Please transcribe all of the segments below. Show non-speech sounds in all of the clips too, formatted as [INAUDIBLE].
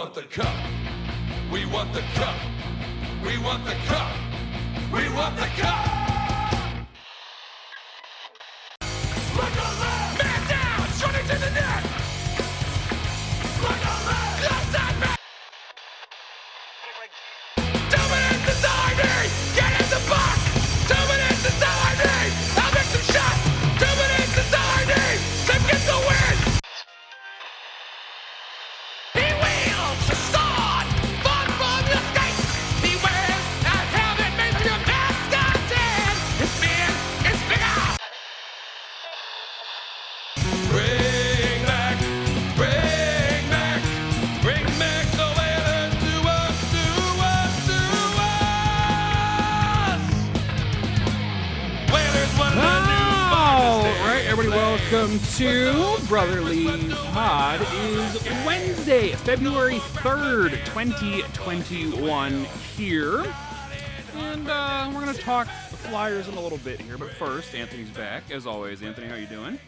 want the cup. We want the cup. We want the cup. We want the cup. To Brotherly Pod. is Wednesday, February 3rd, 2021 here. And uh, we're going to talk Flyers in a little bit here. But first, Anthony's back. As always, Anthony, how you doing?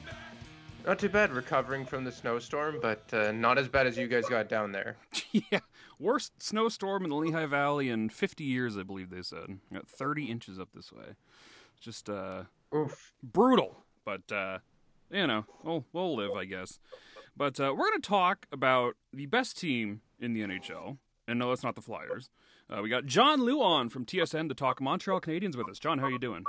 Not too bad, recovering from the snowstorm, but uh, not as bad as you guys got down there. [LAUGHS] yeah, worst snowstorm in the Lehigh Valley in 50 years, I believe they said. Got 30 inches up this way. Just uh, Oof. brutal, but uh, you know, we'll we'll live, I guess. But uh, we're going to talk about the best team in the NHL, and no, that's not the Flyers. Uh, we got John Lu on from TSN to talk Montreal Canadiens with us. John, how are you doing?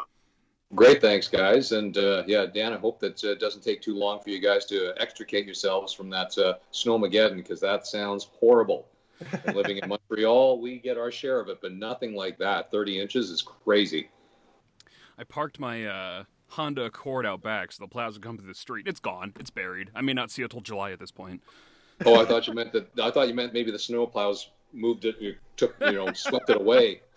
Great, thanks, guys. And uh, yeah, Dan, I hope that uh, it doesn't take too long for you guys to extricate yourselves from that uh, snowmageddon because that sounds horrible. And living in Montreal, we get our share of it, but nothing like that. 30 inches is crazy. I parked my uh, Honda Accord out back, so the plows would come through the street. It's gone. It's buried. I may not see it till July at this point. Oh, I thought you meant that. I thought you meant maybe the snow plows moved it, you took, you know, swept it away. [LAUGHS]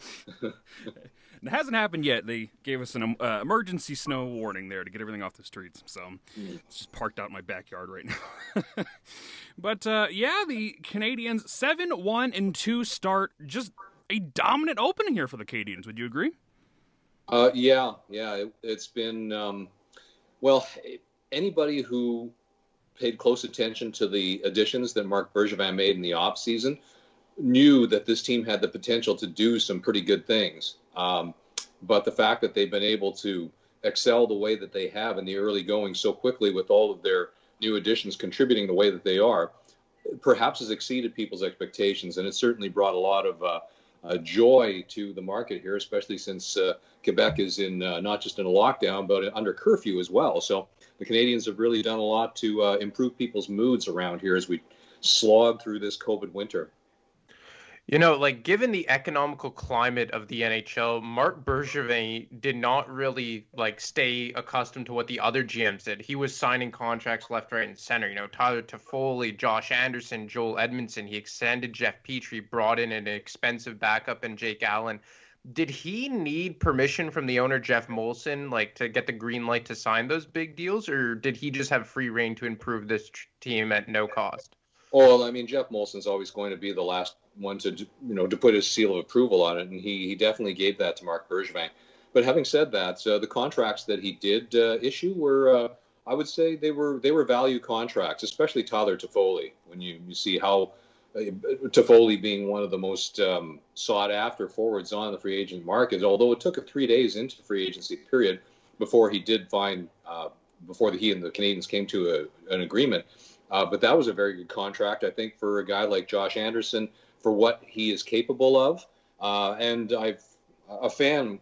It hasn't happened yet. They gave us an uh, emergency snow warning there to get everything off the streets. So it's just parked out in my backyard right now. [LAUGHS] but uh, yeah, the Canadiens seven one and two start. Just a dominant opening here for the Canadiens. Would you agree? Uh, yeah, yeah. It, it's been um, well. Anybody who paid close attention to the additions that Marc Bergevin made in the off season knew that this team had the potential to do some pretty good things. Um, but the fact that they've been able to excel the way that they have in the early going so quickly with all of their new additions contributing the way that they are, perhaps has exceeded people's expectations, and it certainly brought a lot of uh, uh, joy to the market here, especially since uh, Quebec is in uh, not just in a lockdown but under curfew as well. So the Canadiens have really done a lot to uh, improve people's moods around here as we slog through this COVID winter. You know, like given the economical climate of the NHL, Marc Bergevin did not really like stay accustomed to what the other GMs did. He was signing contracts left, right, and center. You know, Tyler Toffoli, Josh Anderson, Joel Edmundson. He extended Jeff Petry, brought in an expensive backup in Jake Allen. Did he need permission from the owner Jeff Molson, like to get the green light to sign those big deals, or did he just have free reign to improve this team at no cost? Well, I mean, Jeff Molson's always going to be the last one to, you know, to put his seal of approval on it, and he, he definitely gave that to Marc Bergevin. But having said that, uh, the contracts that he did uh, issue were, uh, I would say, they were they were value contracts, especially Tyler Toffoli. When you, you see how uh, Toffoli being one of the most um, sought after forwards on the free agent market, although it took three days into the free agency period before he did find uh, before the, he and the Canadiens came to a, an agreement. Uh, but that was a very good contract, I think, for a guy like Josh Anderson for what he is capable of. Uh, and I've a fan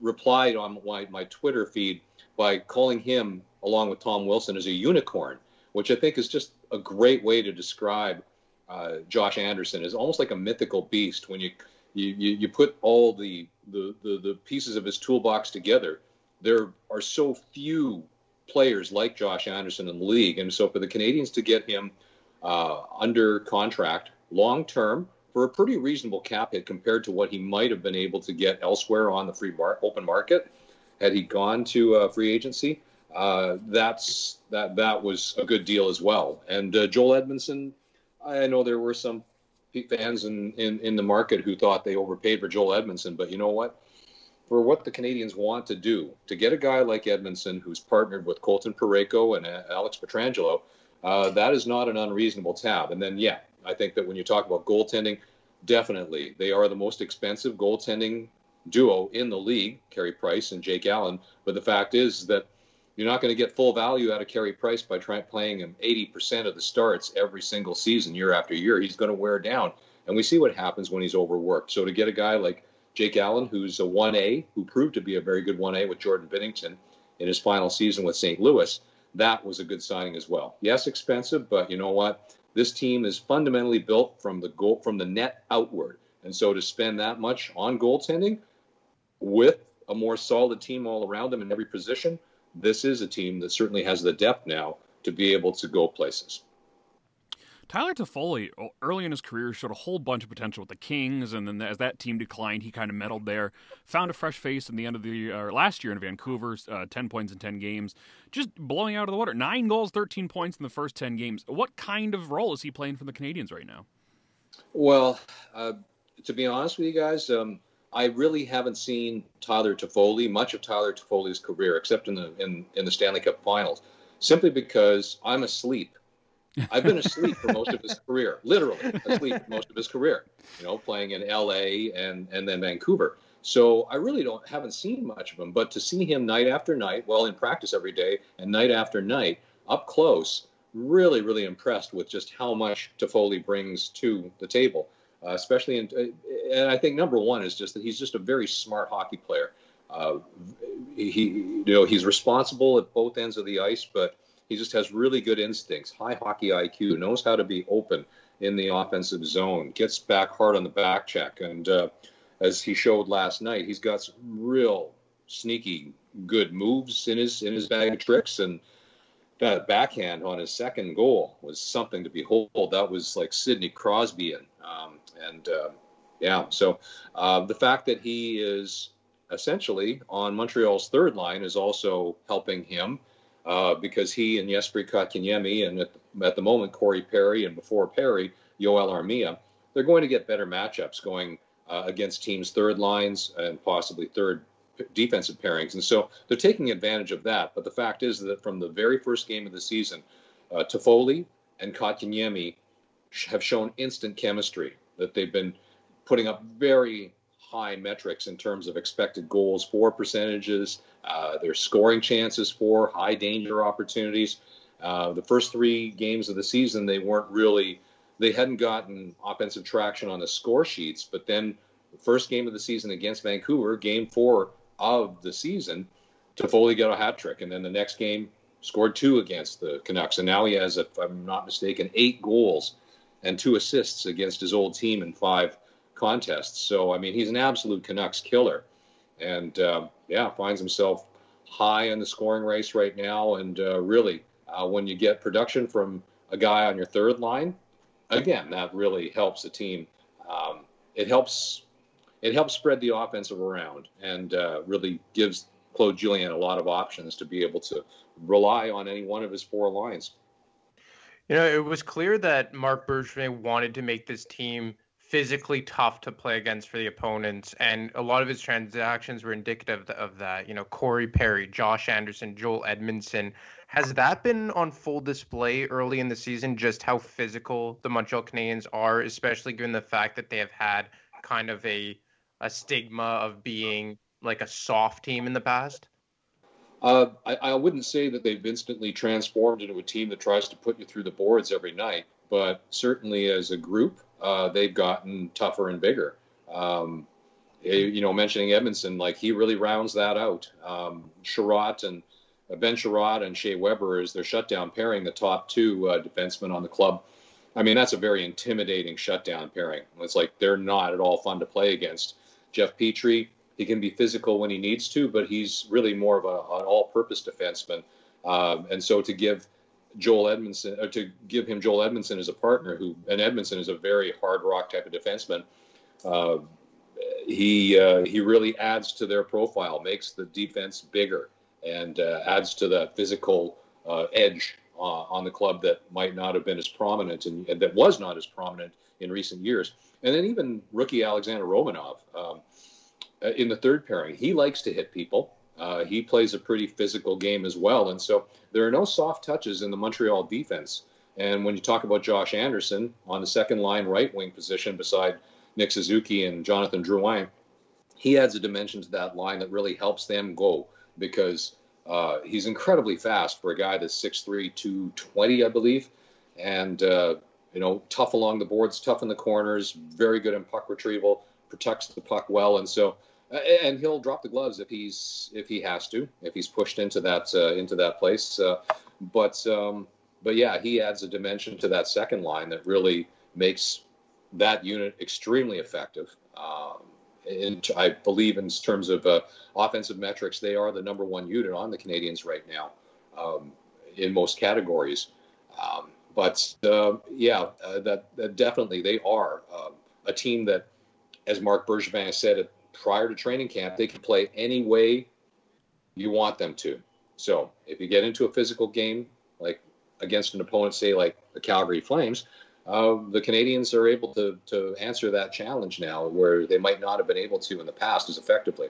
replied on my, my Twitter feed by calling him, along with Tom Wilson, as a unicorn, which I think is just a great way to describe uh, Josh Anderson. Is almost like a mythical beast when you you, you, put all the, the, the, the pieces of his toolbox together. There are so few players like Josh Anderson in the league. And so for the Canadiens to get him uh, under contract long term for a pretty reasonable cap hit compared to what he might have been able to get elsewhere on the free mar- open market had he gone to free agency, uh, that's that that was a good deal as well. And uh, Joel Edmundson, I know there were some fans in, in, in the market who thought they overpaid for Joel Edmundson, but you know what? For what the Canadiens want to do to get a guy like Edmundson, who's partnered with Colton Parayko and uh, Alex Pietrangelo, uh, that is not an unreasonable tab. And then, yeah, I think that when you talk about goaltending, definitely they are the most expensive goaltending duo in the league, Carey Price and Jake Allen. But the fact is that you're not going to get full value out of Carey Price by trying playing him 80% of the starts every single season, year after year. He's going to wear down, and we see what happens when he's overworked. So to get a guy like Jake Allen, who's a 1A, who proved to be a very good 1A with Jordan Binnington in his final season with St. Louis, that was a good signing as well. Yes, expensive, but you know what? This team is fundamentally built from the goal from the net outward, and so to spend that much on goaltending with a more solid team all around them in every position, this is a team that certainly has the depth now to be able to go places. Tyler Toffoli, early in his career, showed a whole bunch of potential with the Kings, and then as that team declined, he kind of meddled there. Found a fresh face in the end of the last year in Vancouver, uh, ten points in ten games, just blowing out of the water. Nine goals, thirteen points in the first ten games. What kind of role is he playing for the Canadiens right now? Well, uh, to be honest with you guys, um, I really haven't seen Tyler Toffoli much of Tyler Toffoli's career, except in the in, in the Stanley Cup Finals, simply because I'm asleep. I've been asleep for most of his career, literally asleep most of his career. You know, playing in L.A. and and then Vancouver. So I really don't haven't seen much of him. But to see him night after night, well, in practice every day and night after night, up close, really, really impressed with just how much Toffoli brings to the table uh, especially in. Uh, and I think number one is just that he's just a very smart hockey player. Uh, he, you know, he's responsible at both ends of the ice, but he just has really good instincts, high hockey IQ, knows how to be open in the offensive zone, gets back hard on the back check, and uh, as he showed last night, he's got some real sneaky good moves in his in his bag of tricks. And that backhand on his second goal was something to behold. That was like Sidney Crosby and um, and uh, yeah, so uh, the fact that he is essentially on Montreal's third line is also helping him uh, because he and Jesperi Kotkaniemi and at the, at the moment Corey Perry and before Perry, Joel Armia, they're going to get better matchups going uh, against teams' third lines and possibly third defensive pairings. And so they're taking advantage of that. But the fact is that from the very first game of the season, uh, Toffoli and Kotkaniemi have shown instant chemistry that they've been putting up very high metrics in terms of expected goals for percentages, uh, their scoring chances for high danger opportunities. Uh, the first three games of the season, they weren't really, they hadn't gotten offensive traction on the score sheets. But then, the first game of the season against Vancouver, game four of the season, Toffoli got a hat trick. And then the next game, scored two against the Canucks. And now he has, if I'm not mistaken, eight goals and two assists against his old team in five contests. So, I mean, he's an absolute Canucks killer. And uh, yeah, finds himself high in the scoring race right now. And uh, really, uh, when you get production from a guy on your third line, again, that really helps the team. Um, it helps it helps spread the offensive around and uh, really gives Claude Julien a lot of options to be able to rely on any one of his four lines. You know, it was clear that Marc Bergevin wanted to make this team physically tough to play against for the opponents, and a lot of his transactions were indicative of that. You know, Corey Perry, Josh Anderson, Joel Edmundson. Has that been on full display early in the season? Just how physical the Montreal Canadiens are, especially given the fact that they have had kind of a a stigma of being like a soft team in the past. Uh, I, I, wouldn't say that they've instantly transformed into a team that tries to put you through the boards every night, but certainly as a group, uh, they've gotten tougher and bigger. Um, you know, mentioning Edmundson, like he really rounds that out. Um, Chiarot and uh, Ben Chiarot and Shea Weber is their shutdown pairing, the top two uh, defensemen on the club. I mean, that's a very intimidating shutdown pairing. It's like they're not at all fun to play against. Jeff Petry, he can be physical when he needs to, but he's really more of a, an all-purpose defenseman. Um, and so to give Joel Edmundson, or to give him Joel Edmundson as a partner, who and Edmundson is a very hard rock type of defenseman. Uh, he uh, he really adds to their profile, makes the defense bigger, and uh, adds to the physical uh, edge uh, on the club that might not have been as prominent and, and, that was not as prominent in recent years. And then even rookie Alexander Romanov. Um, uh, in the third pairing. He likes to hit people. Uh, he plays a pretty physical game as well, and so there are no soft touches in the Montreal defense. And when you talk about Josh Anderson on the second line right wing position beside Nick Suzuki and Jonathan Drouin, he adds a dimension to that line that really helps them go because uh, he's incredibly fast for a guy that's 6'3", 220, I believe, and uh, you know tough along the boards, tough in the corners, very good in puck retrieval, protects the puck well, and so and he'll drop the gloves if he's if he has to, if he's pushed into that uh, into that place. Uh, but um, but yeah, he adds a dimension to that second line that really makes that unit extremely effective. Um, and I believe in terms of uh, offensive metrics, they are the number one unit on the Canadiens right now um, in most categories. Um, but uh, yeah, uh, that, that, definitely they are um, a team that, as Marc Bergevin said prior to training camp, they can play any way you want them to. So if you get into a physical game, like against an opponent, say like the Calgary Flames, uh, the Canadiens are able to to answer that challenge now, where they might not have been able to in the past as effectively.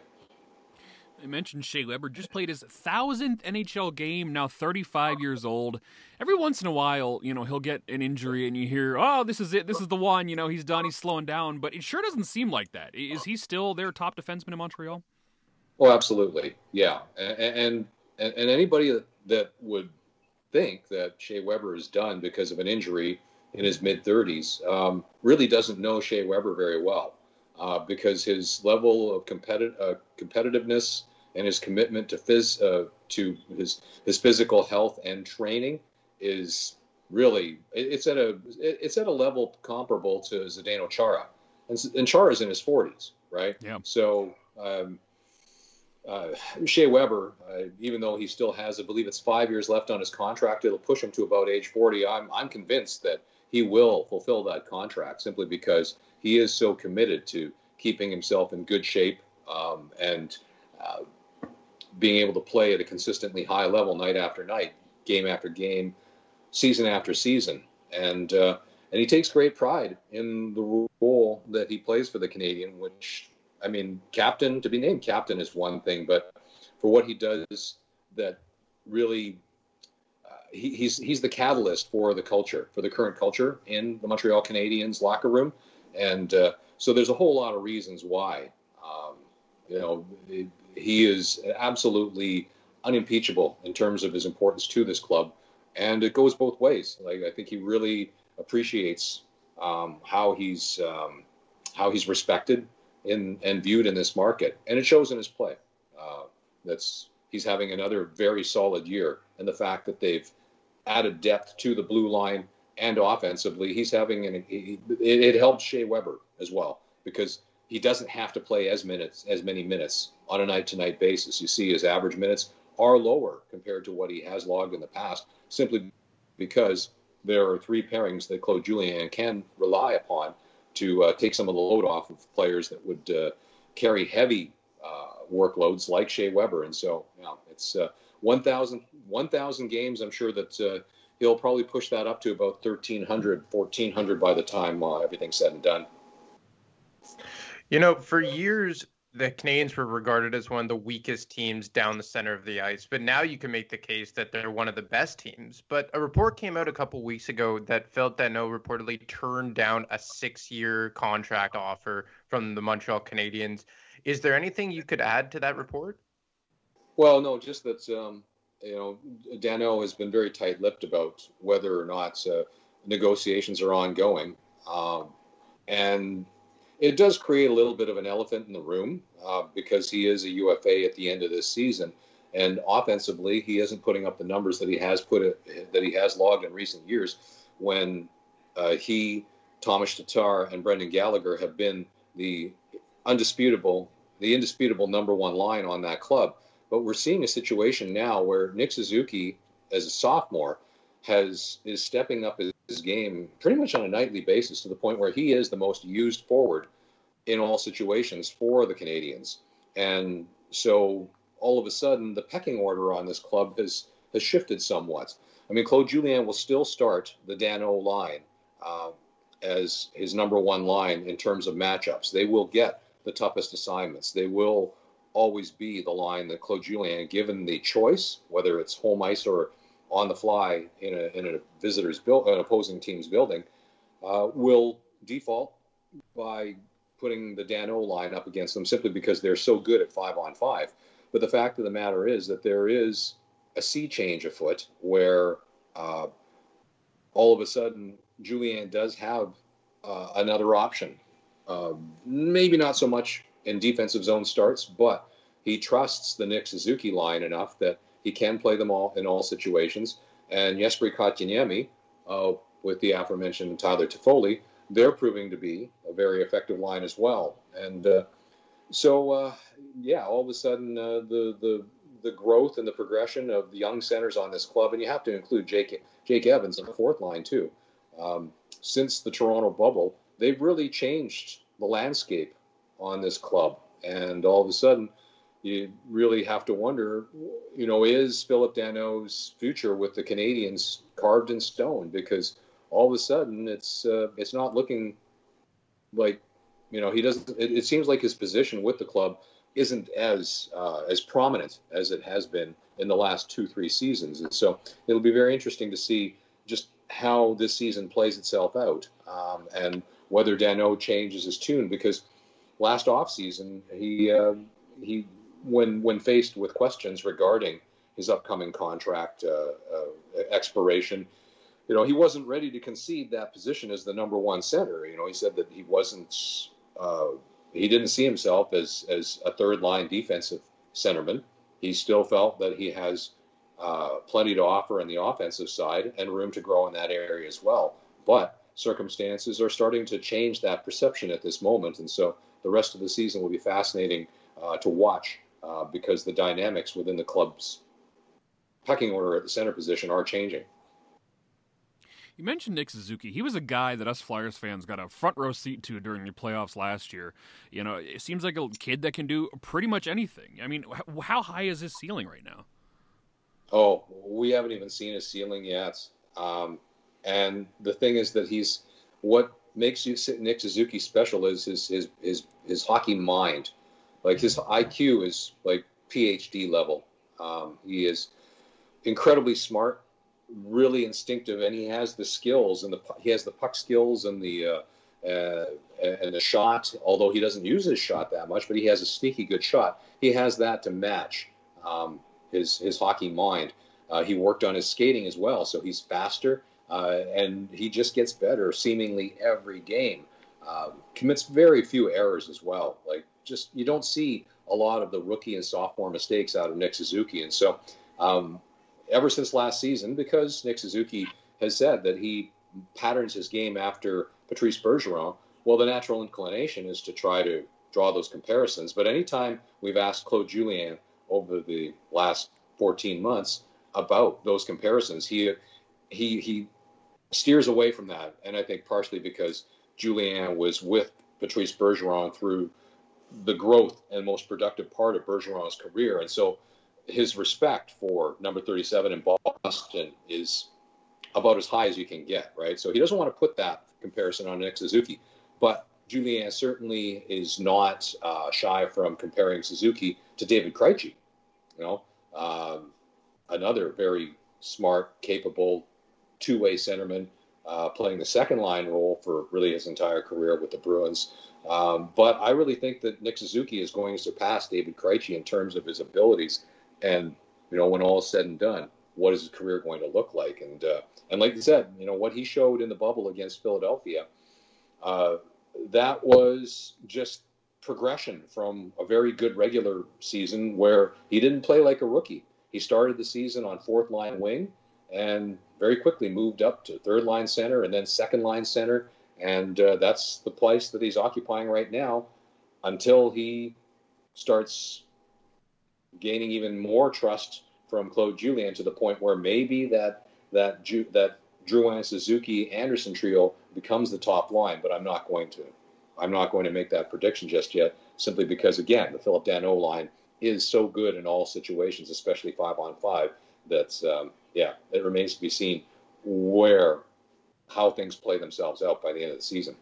I mentioned Shea Weber just played his thousandth NHL game, now 35 years old. Every once in a while, you know, he'll get an injury and you hear, oh, this is it. This is the one. You know, he's done. He's slowing down. But it sure doesn't seem like that. Is he still their top defenseman in Montreal? Oh, absolutely. Yeah. And, and, and anybody that, would think that Shea Weber is done because of an injury in his mid 30s um, really doesn't know Shea Weber very well uh, because his level of competi- uh, competitiveness and his commitment to phys- uh, to his his physical health and training is really it's at a it's at a level comparable to Zdeno Chara, and, and Chara's in his 40s, right? Yeah. So. Um, uh, Shea Weber, uh, even though he still has, I believe it's five years left on his contract, it'll push him to about age 40. I'm, I'm convinced that he will fulfill that contract simply because he is so committed to keeping himself in good shape um, and uh, being able to play at a consistently high level night after night, game after game, season after season. And, uh, and he takes great pride in the role that he plays for the Canadian, which I mean, captain to be named captain is one thing, but for what he does, that really uh, he, he's he's the catalyst for the culture, for the current culture in the Montreal Canadiens locker room, and uh, so there's a whole lot of reasons why. Um, you know, he is absolutely unimpeachable in terms of his importance to this club, and it goes both ways. Like I think he really appreciates um, how he's um, how he's respected in and viewed in this market, and it shows in his play. Uh, that's he's having another very solid year, and the fact that they've added depth to the blue line and offensively, he's having an he, it, it helps Shea Weber as well because he doesn't have to play as minutes as many minutes on a night to night basis. You see his average minutes are lower compared to what he has logged in the past, simply because there are three pairings that Claude Julien can rely upon to uh, take some of the load off of players that would uh, carry heavy uh, workloads like Shea Weber. And so, you know, it's uh, 1,000 1, games. I'm sure that uh, he'll probably push that up to about 1,300, 1,400 by the time uh, everything's said and done. You know, for years, the Canadiens were regarded as one of the weakest teams down the center of the ice, but now you can make the case that they're one of the best teams. But a report came out a couple weeks ago that Phil Danault reportedly turned down a six-year contract offer from the Montreal Canadiens. Is there anything you could add to that report? Well, no, just that um, you know Danault has been very tight-lipped about whether or not uh, negotiations are ongoing, um, and it does create a little bit of an elephant in the room uh, because he is a UFA at the end of this season, and offensively he isn't putting up the numbers that he has put it, that he has logged in recent years. When uh, he, Tomas Tatar, and Brendan Gallagher have been the undisputable, the indisputable number one line on that club. But we're seeing a situation now where Nick Suzuki, as a sophomore, has is stepping up his game pretty much on a nightly basis to the point where he is the most used forward in all situations for the Canadiens. And so all of a sudden, the pecking order on this club has has shifted somewhat. I mean, Claude Julien will still start the Danault line uh, as his number one line in terms of matchups. They will get the toughest assignments. They will always be the line that Claude Julien, given the choice, whether it's home ice or on the fly in a in a visitor's build, an opposing team's building, uh, will default by putting the Danault line up against them simply because they're so good at five on five. But the fact of the matter is that there is a sea change afoot where uh, all of a sudden Julien does have uh, another option. Uh, maybe not so much in defensive zone starts, but he trusts the Nick Suzuki line enough that he can play them all in all situations. And Jesperi Kotkaniemi, uh, with the aforementioned Tyler Toffoli, they're proving to be a very effective line as well. And uh, so, uh, yeah, all of a sudden, uh, the the the growth and the progression of the young centers on this club, and you have to include Jake Jake Evans on the fourth line too. Um, since the Toronto bubble, they've really changed the landscape on this club, and all of a sudden, you really have to wonder, you know, is Phillip Danault's future with the Canadiens carved in stone? Because all of a sudden, it's uh, it's not looking like, you know, he doesn't. It, it seems like his position with the club isn't as uh, as prominent as it has been in the last two three seasons, and so it'll be very interesting to see just how this season plays itself out um, and whether Danault changes his tune because last offseason he uh, he when when faced with questions regarding his upcoming contract uh, uh, expiration you know he wasn't ready to concede that position as the number one center you know he said that he wasn't uh, he didn't see himself as as a third line defensive centerman. He still felt that he has uh, plenty to offer in the offensive side and room to grow in that area as well. But circumstances are starting to change that perception at this moment, and so the rest of the season will be fascinating uh, to watch uh, because the dynamics within the club's pecking order at the center position are changing. You mentioned Nick Suzuki. He was a guy that us Flyers fans got a front row seat to during the playoffs last year. You know, it seems like a kid that can do pretty much anything. I mean, how high is his ceiling right now? Oh, we haven't even seen his ceiling yet. Um, and the thing is that he's what makes you Nick Suzuki special is his his his his hockey mind. Like his IQ is like PhD level. Um, he is incredibly smart really instinctive, and he has the skills and the he has the puck skills and the uh, uh, and the shot. Although he doesn't use his shot that much, but he has a sneaky good shot. He has that to match um, his his hockey mind. Uh, he worked on his skating as well, so he's faster uh, and he just gets better seemingly every game. Um, commits very few errors as well. Like just you don't see a lot of the rookie and sophomore mistakes out of Nick Suzuki, and so um, ever since last season because Nick Suzuki has said that he patterns his game after Patrice Bergeron. Well, the natural inclination is to try to draw those comparisons. But anytime we've asked Claude Julien over the last 14 months about those comparisons, he he he steers away from that, and I think partially because Julien was with Patrice Bergeron through the growth and most productive part of Bergeron's career, and so his respect for number 37 in Boston is about as high as you can get, right? So he doesn't want to put that comparison on Nick Suzuki, but Julien certainly is not uh, shy from comparing Suzuki to David Krejci. You know, um, another very smart, capable, two-way centerman, uh, playing the second line role for really his entire career with the Bruins. Um, but I really think that Nick Suzuki is going to surpass David Krejci in terms of his abilities and you know when all is said and done what is his career going to look like? And uh, and like you said you know what he showed in the bubble against Philadelphia uh, that was just progression from a very good regular season where he didn't play like a rookie. He started the season on fourth line wing and very quickly moved up to third line center and then second line center. And uh, that's the place that he's occupying right now until he starts gaining even more trust from Claude Julien to the point where maybe that that Ju- that Drouin Suzuki Anderson trio becomes the top line. But I'm not going to I'm not going to make that prediction just yet, simply because again the Phillip Danault line is so good in all situations, especially five on five. That um, yeah, it remains to be seen where how things play themselves out by the end of the season.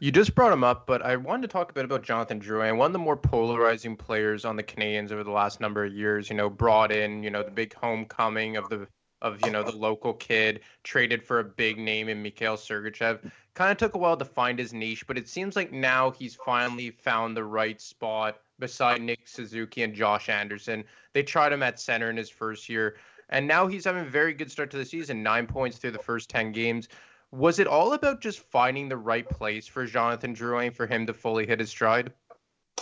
You just brought him up, but I wanted to talk a bit about Jonathan Drouin, one of the more polarizing players on the Canadiens over the last number of years. You know, brought in, you know, the big homecoming of the of you know the local kid, traded for a big name in Mikhail Sergachev. Kind of took a while to find his niche, but it seems like now he's finally found the right spot beside Nick Suzuki and Josh Anderson. They tried him at center in his first year, and now he's having a very good start to the season. Nine points through the first ten games. Was it all about just finding the right place for Jonathan Drouin for him to fully hit his stride?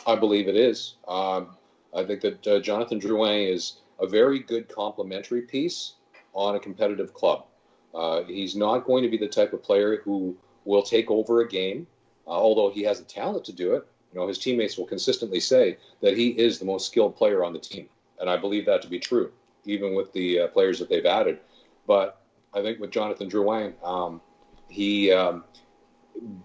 I believe it is. Um, I think that uh, Jonathan Drouin is a very good complementary piece on a competitive club. Uh, he's not going to be the type of player who will take over a game, uh, although he has the talent to do it. You know, his teammates will consistently say that he is the most skilled player on the team, and I believe that to be true, even with the uh, players that they've added. But I think with Jonathan Drouin, um, he um,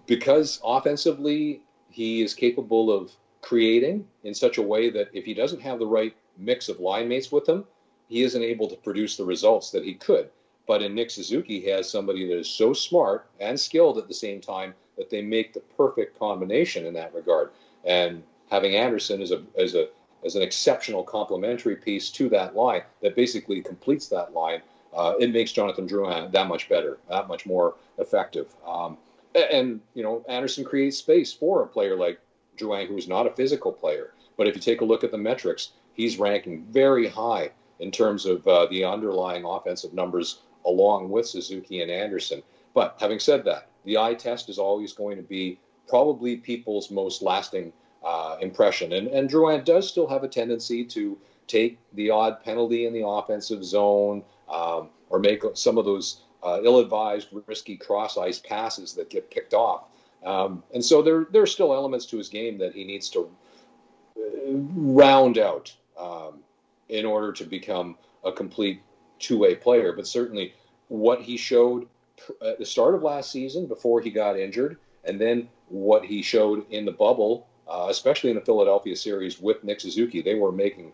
because offensively he is capable of creating in such a way that if he doesn't have the right mix of line mates with him, he isn't able to produce the results that he could. But in Nick Suzuki, he has somebody that is so smart and skilled at the same time that they make the perfect combination in that regard. And having Anderson as a as a as an exceptional complementary piece to that line that basically completes that line uh, it makes Jonathan Drouin that much better, that much more effective. Um, and, you know, Anderson creates space for a player like Drouin, who's not a physical player. But if you take a look at the metrics, he's ranking very high in terms of uh, the underlying offensive numbers along with Suzuki and Anderson. But having said that, the eye test is always going to be probably people's most lasting uh, impression. And, and Drouin does still have a tendency to take the odd penalty in the offensive zone, um, or make some of those uh, ill-advised, risky cross-ice passes that get picked off. Um, and so there, there are still elements to his game that he needs to uh, round out um, in order to become a complete two-way player. But certainly, what he showed at the start of last season before he got injured, and then what he showed in the bubble, uh, especially in the Philadelphia series with Nick Suzuki, they were making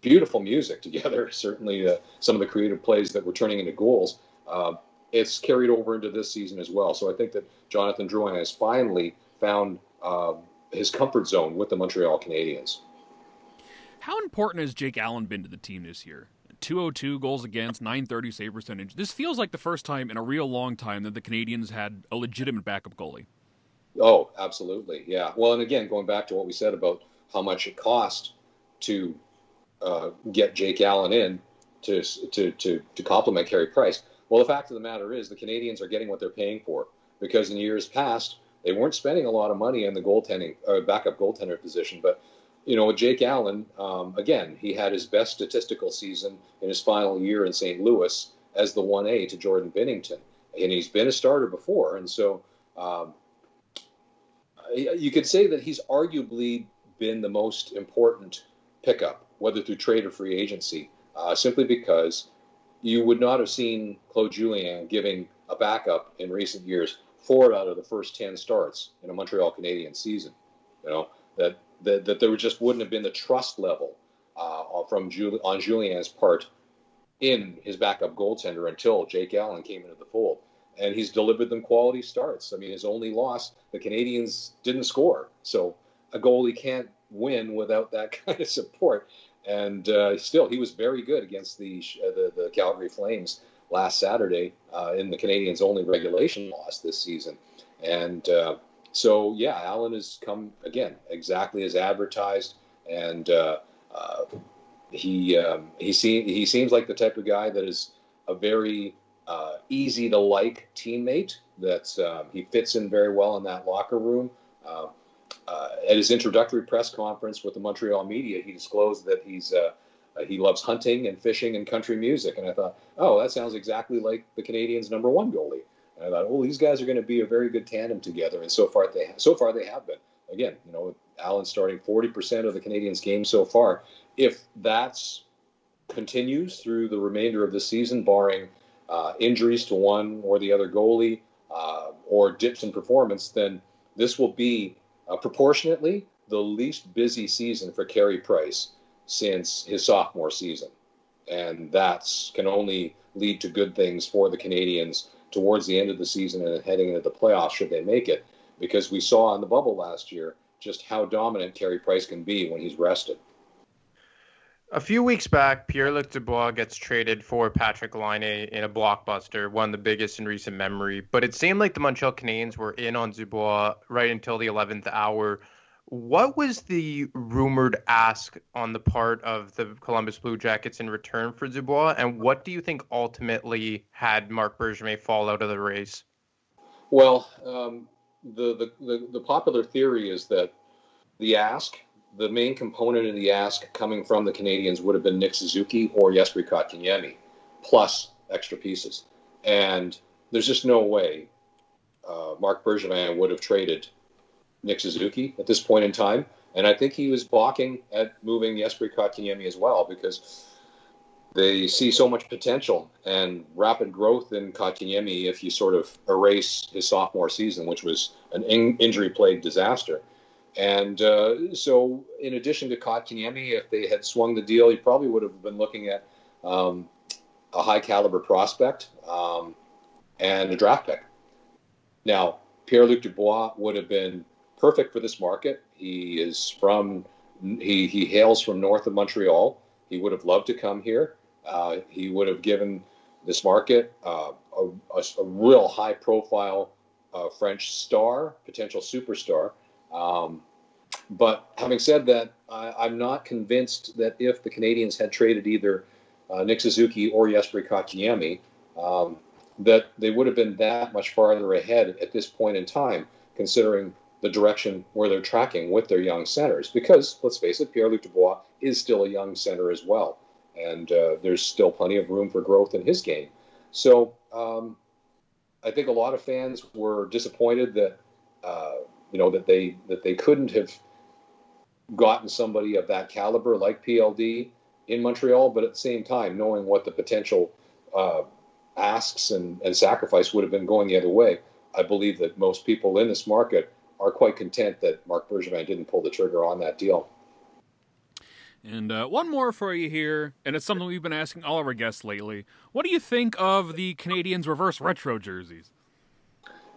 beautiful music together. [LAUGHS] Certainly, uh, some of the creative plays that were turning into goals. Uh, it's carried over into this season as well. So I think that Jonathan Drouin has finally found uh, his comfort zone with the Montreal Canadiens. How important has Jake Allen been to the team this year? 202 goals against, 930 save percentage. This feels like the first time in a real long time that the Canadiens had a legitimate backup goalie. Oh, absolutely. Yeah. Well, and again, going back to what we said about how much it cost to uh, get Jake Allen in to, to, to, to complement Carey Price. Well, the fact of the matter is the Canadiens are getting what they're paying for because in years past, they weren't spending a lot of money in the goaltending or uh, backup goaltender position. But, you know, with Jake Allen, um, again, he had his best statistical season in his final year in St. Louis as the 1A to Jordan Binnington. And he's been a starter before. And so um, you could say that he's arguably been the most important pickup whether through trade or free agency, uh, simply because you would not have seen Claude Julien giving a backup in recent years four out of the first 10 starts in a Montreal Canadian season. You know, that, that, that there just wouldn't have been the trust level uh, from Jul- on Julien's part in his backup goaltender until Jake Allen came into the fold. And he's delivered them quality starts. I mean, his only loss, the Canadiens didn't score. So a goalie can't win without that [LAUGHS] kind of support and uh, still he was very good against the uh, the, the, Calgary Flames last Saturday uh, in the Canadiens' only regulation loss this season. And uh, so, yeah, Allen has come again exactly as advertised, and uh, uh, he um, he see, he seems like the type of guy that is a very easy to like teammate. That um, he fits in very well in that locker room uh, at his introductory press conference with the Montreal media, he disclosed that he's uh, uh, he loves hunting and fishing and country music. And I thought, oh, that sounds exactly like the Canadiens' number one goalie. And I thought, well, these guys are going to be a very good tandem together. And so far, they so far they have been. Again, you know, Allen starting 40% of the Canadiens' games so far. If that's continues through the remainder of the season, barring uh, injuries to one or the other goalie uh, or dips in performance, then this will be uh, proportionately the least busy season for Carey Price since his sophomore season. And that can only lead to good things for the Canadiens towards the end of the season and heading into the playoffs should they make it. because we saw in the bubble last year just how dominant Carey Price can be when he's rested. A few weeks back, Pierre-Luc Dubois gets traded for Patrik Laine in a blockbuster, one of the biggest in recent memory. But it seemed like the Montreal Canadiens were in on Dubois right until the 11th hour. What was the rumored ask on the part of the Columbus Blue Jackets in return for Dubois, and what do you think ultimately had Marc Bergevin fall out of the race? Well, um, the, the, the, the popular theory is that the ask, the main component of the ask coming from the Canadiens would have been Nick Suzuki or Jesperi Kotkaniemi, plus extra pieces. And there's just no way uh, Marc Bergevin would have traded Nick Suzuki at this point in time. And I think he was balking at moving Jesperi Kotkaniemi as well because they see so much potential and rapid growth in Kotkaniemi if you sort of erase his sophomore season, which was an in- injury-plagued disaster. And uh, so, in addition to Kotkaniemi, if they had swung the deal, you probably would have been looking at um, a high-caliber prospect um, and a draft pick. Now, Pierre-Luc Dubois would have been perfect for this market. He is from he he hails from north of Montreal. He would have loved to come here. Uh, he would have given this market uh, a, a, a, real high profile uh, French star, potential superstar. Um, but having said that, I, am not convinced that if the Canadiens had traded either uh, Nick Suzuki or Jesperi Kotkaniemi, um, that they would have been that much farther ahead at this point in time, considering the direction where they're tracking with their young centers. Because let's face it, Pierre Luc Dubois is still a young center as well, and uh, there's still plenty of room for growth in his game. So um, I think a lot of fans were disappointed that uh, you know that they that they couldn't have gotten somebody of that caliber like PLD in Montreal, but at the same time, knowing what the potential uh, asks and, and sacrifice would have been going the other way, I believe that most people in this market are quite content that Marc Bergevin didn't pull the trigger on that deal. And uh, one more for you here, and it's something we've been asking all of our guests lately. What do you think of the Canadiens' reverse retro jerseys?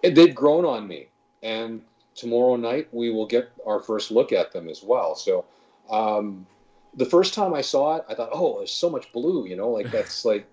They've grown on me, and tomorrow night we will get our first look at them as well. So, um, the first time I saw it, I thought, "Oh, there's so much blue," you know, like that's like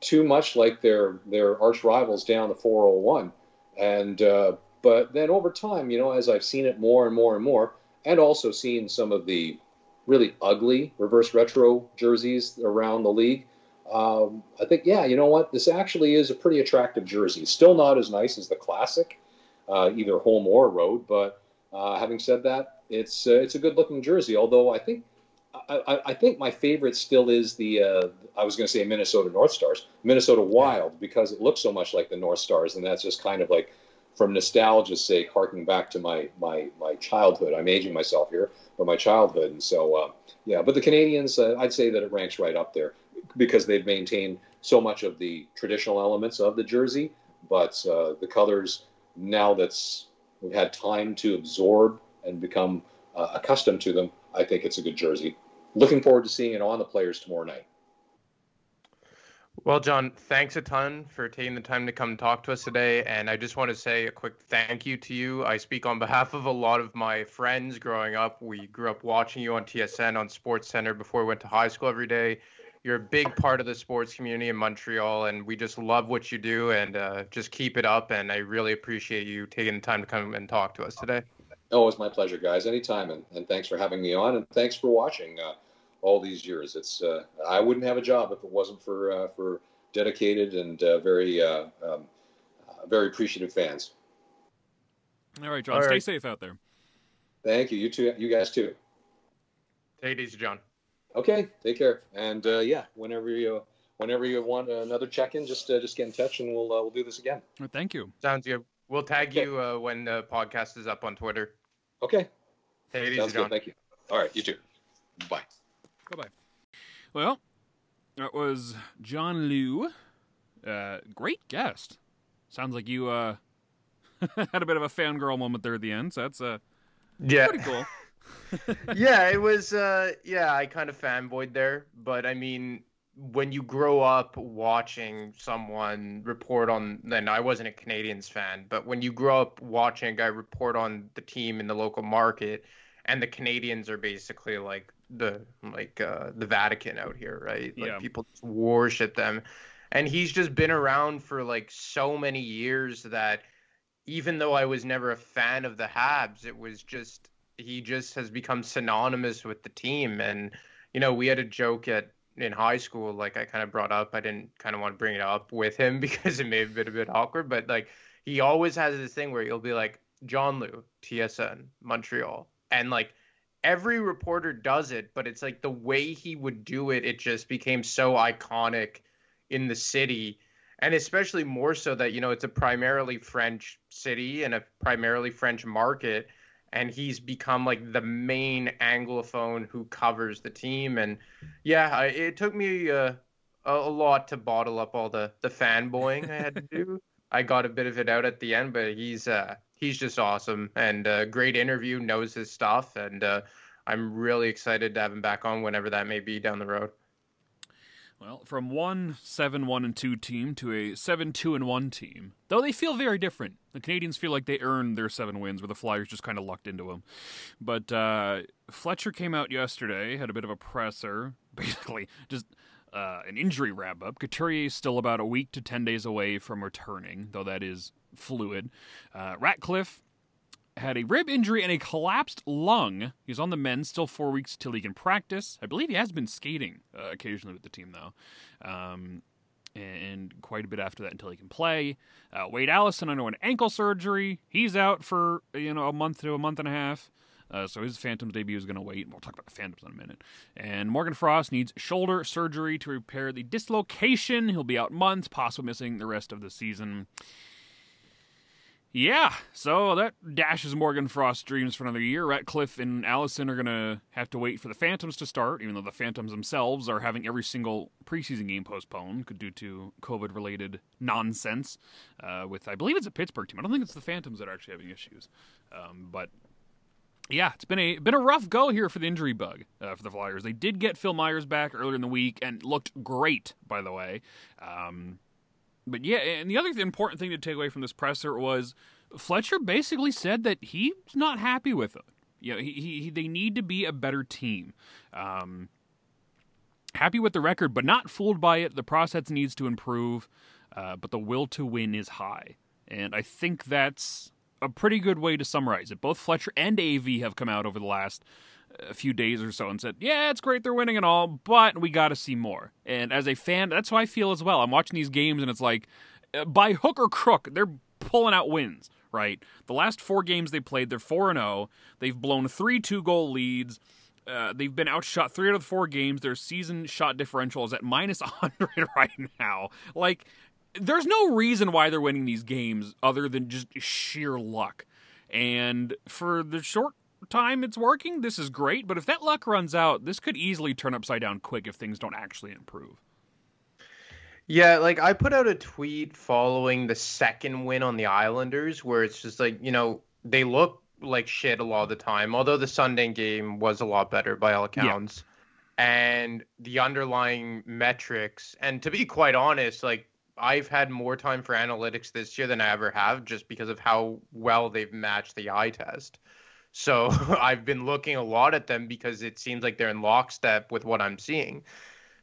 too much like their their arch rivals down the 401. And uh, but then over time, you know, as I've seen it more and more and more, and also seen some of the really ugly reverse retro jerseys around the league, um, I think, yeah, you know what? This actually is a pretty attractive jersey. Still not as nice as the classic, uh, either home or road. But uh, having said that, it's uh, it's a good looking jersey. Although I think I, I, think my favorite still is the uh, I was going to say Minnesota North Stars, Minnesota Wild, because it looks so much like the North Stars, and that's just kind of like from nostalgia's sake, harking back to my my my childhood. I'm aging myself here, but my childhood, and so uh, yeah. But the Canadiens, uh, I'd say that it ranks right up there because they've maintained so much of the traditional elements of the jersey, but the colors now that's we've had time to absorb and become uh, accustomed to them. I think it's a good jersey. Looking forward to seeing it on the players tomorrow night. Well, John, thanks a ton for taking the time to come talk to us today. And I just want to say a quick thank you to you. I speak on behalf of a lot of my friends growing up. We grew up watching you on TSN on Sports Center before we went to high school every day. You're a big part of the sports community in Montreal, and we just love what you do. And uh, just keep it up. And I really appreciate you taking the time to come and talk to us today. Oh, it's my pleasure, guys. Anytime. And, and thanks for having me on. And thanks for watching. Uh, all these years. It's uh, I wouldn't have a job if it wasn't for uh, for dedicated and uh, very uh, um, uh, very appreciative fans. All right, John. All stay right. safe out there. Thank you. You too. You guys too. Take it easy, John. Okay. Take care. And uh, yeah, whenever you whenever you want another check-in, just just get in touch and we'll we'll do this again. Well, thank you. Sounds good. We'll tag okay. you when the podcast is up on Twitter. Okay. Take it Sounds easy, John. Good. Thank you. All right. You too. Bye. Bye bye. Well, that was John Lu. Uh, great guest. Sounds like you uh, [LAUGHS] had a bit of a fangirl moment there at the end. So that's uh, yeah, pretty cool. [LAUGHS] [LAUGHS] yeah, it was. Uh, yeah, I kind of fanboyed there, but I mean, when you grow up watching someone report on, then I wasn't a Canadiens fan, but when you grow up watching a guy report on the team in the local market, and the Canadiens are basically like the like uh, the Vatican out here, right? Like Yeah. people just worship them, and he's just been around for like so many years that even though I was never a fan of the Habs, it was just he just has become synonymous with the team. And you know, we had a joke at in high school, like I kind of brought up. I didn't kind of want to bring it up with him [LAUGHS] because it may have been a bit awkward, but like he always has this thing where he'll be like John Lu, TSN, Montreal, and like every reporter does it, but it's like the way he would do it, it just became so iconic in the city and especially more so that you know it's a primarily french city and a primarily french market and he's become like the main anglophone who covers the team. And yeah I, it took me uh, a, a lot to bottle up all the the fanboying i had to do. [LAUGHS] I got a bit of it out at the end but he's uh he's just awesome and uh, great interview knows his stuff and uh, i'm really excited to have him back on whenever that may be down the road Well, from one seven one and two team to a seven two and one team, though they feel very different. The Canadiens feel like they earned their seven wins, where the Flyers just kind of lucked into them. But uh, Fletcher came out yesterday, had a bit of a presser, [LAUGHS] basically just uh, an injury wrap up. Couturier is still about a week to ten days away from returning, though that is fluid. Uh, Ratcliffe had a rib injury and a collapsed lung. He's on the mend, still four weeks till he can practice. I believe he has been skating uh, occasionally with the team, though. Um, and quite a bit after that until he can play. Uh, Wade Allison underwent ankle surgery. He's out for you know a month to a month and a half. Uh, so his Phantoms debut is going to wait. We'll talk about the Phantoms in a minute. And Morgan Frost needs shoulder surgery to repair the dislocation. He'll be out months, possibly missing the rest of the season. Yeah, so that dashes Morgan Frost's dreams for another year. Ratcliffe and Allison are going to have to wait for the Phantoms to start, even though the Phantoms themselves are having every single preseason game postponed due to COVID related nonsense. Uh, with, I believe it's a Pittsburgh team. I don't think it's the Phantoms that are actually having issues. Um, but yeah, it's been a been a rough go here for the injury bug uh, for the Flyers. They did get Phil Myers back earlier in the week and looked great, by the way. Um, but yeah, and the other th- important thing to take away from this presser was Fletcher basically said that he's not happy with it. You know, he, he they need to be a better team. Um, happy with the record, but not fooled by it. The process needs to improve, uh, but the will to win is high, and I think that's a pretty good way to summarize it. Both Fletcher and AV have come out over the last a few days or so and said, "Yeah, it's great they're winning and all, but we got to see more." And as a fan, that's how I feel as well. I'm watching these games and it's like, uh, by hook or crook, they're pulling out wins. Right, the last four games they played, they're four and zero. They've blown three two goal leads. Uh, they've been outshot three out of the four games. Their season shot differential is at minus [LAUGHS] 100 right now. Like, there's no reason why they're winning these games other than just sheer luck. And for the short time it's working, this is great. But if that luck runs out, this could easily turn upside down quick if things don't actually improve. Yeah, like I put out a tweet following the second win on the Islanders where it's just like, you know, they look like shit a lot of the time, although the Sunday game was a lot better by all accounts. And the underlying metrics, and to be quite honest, like I've had more time for analytics this year than I ever have just because of how well they've matched the eye test. So [LAUGHS] I've been looking a lot at them because it seems like they're in lockstep with what I'm seeing.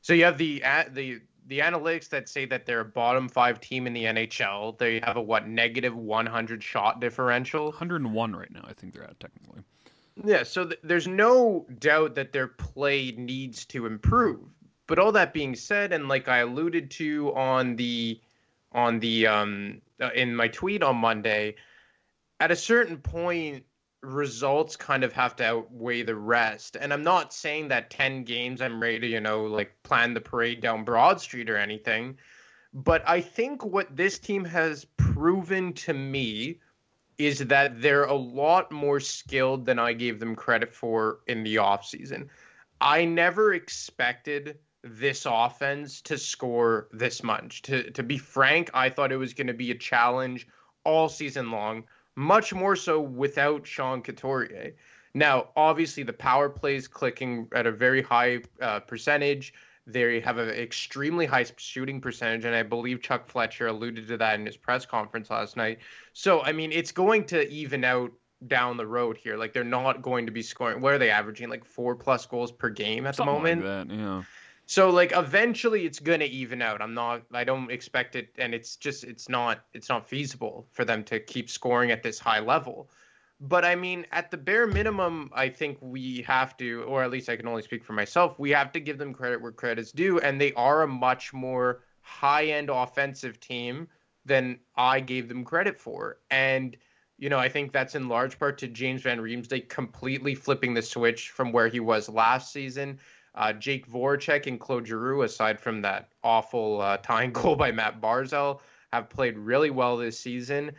So you have the the the analytics that say that they're a bottom five team in the NHL. They have a what negative 100 shot differential. 101 right now, I think they're at technically. Yeah, so th- there's no doubt that their play needs to improve. But all that being said, and like I alluded to on the on the um uh, in my tweet on Monday, at a certain point results kind of have to outweigh the rest. And I'm not saying that 10 games I'm ready to, you know, like plan the parade down Broad Street or anything. But I think what this team has proven to me is that they're a lot more skilled than I gave them credit for in the offseason. I never expected this offense to score this much. To to be frank, I thought it was going to be a challenge all season long much more so without Sean Couturier. Now, obviously, the power plays clicking at a very high uh, percentage. They have an extremely high shooting percentage, and I believe Chuck Fletcher alluded to that in his press conference last night. So, I mean, it's going to even out down the road here. Like, they're not going to be scoring. What are they averaging? Like four plus goals per game at Something the moment. like that, yeah. So like eventually it's to even out. I'm not I don't expect it and it's just it's not it's not feasible for them to keep scoring at this high level. But I mean at the bare minimum I think we have to or at least I can only speak for myself, we have to give them credit where credit's due and they are a much more high-end offensive team than I gave them credit for. And you know, I think that's in large part to James Van Riemsdyk completely flipping the switch from where he was last season uh, Jake Voracek and Claude Giroux, aside from that awful uh, tying [LAUGHS] goal by Matt Barzal, have played really well this season.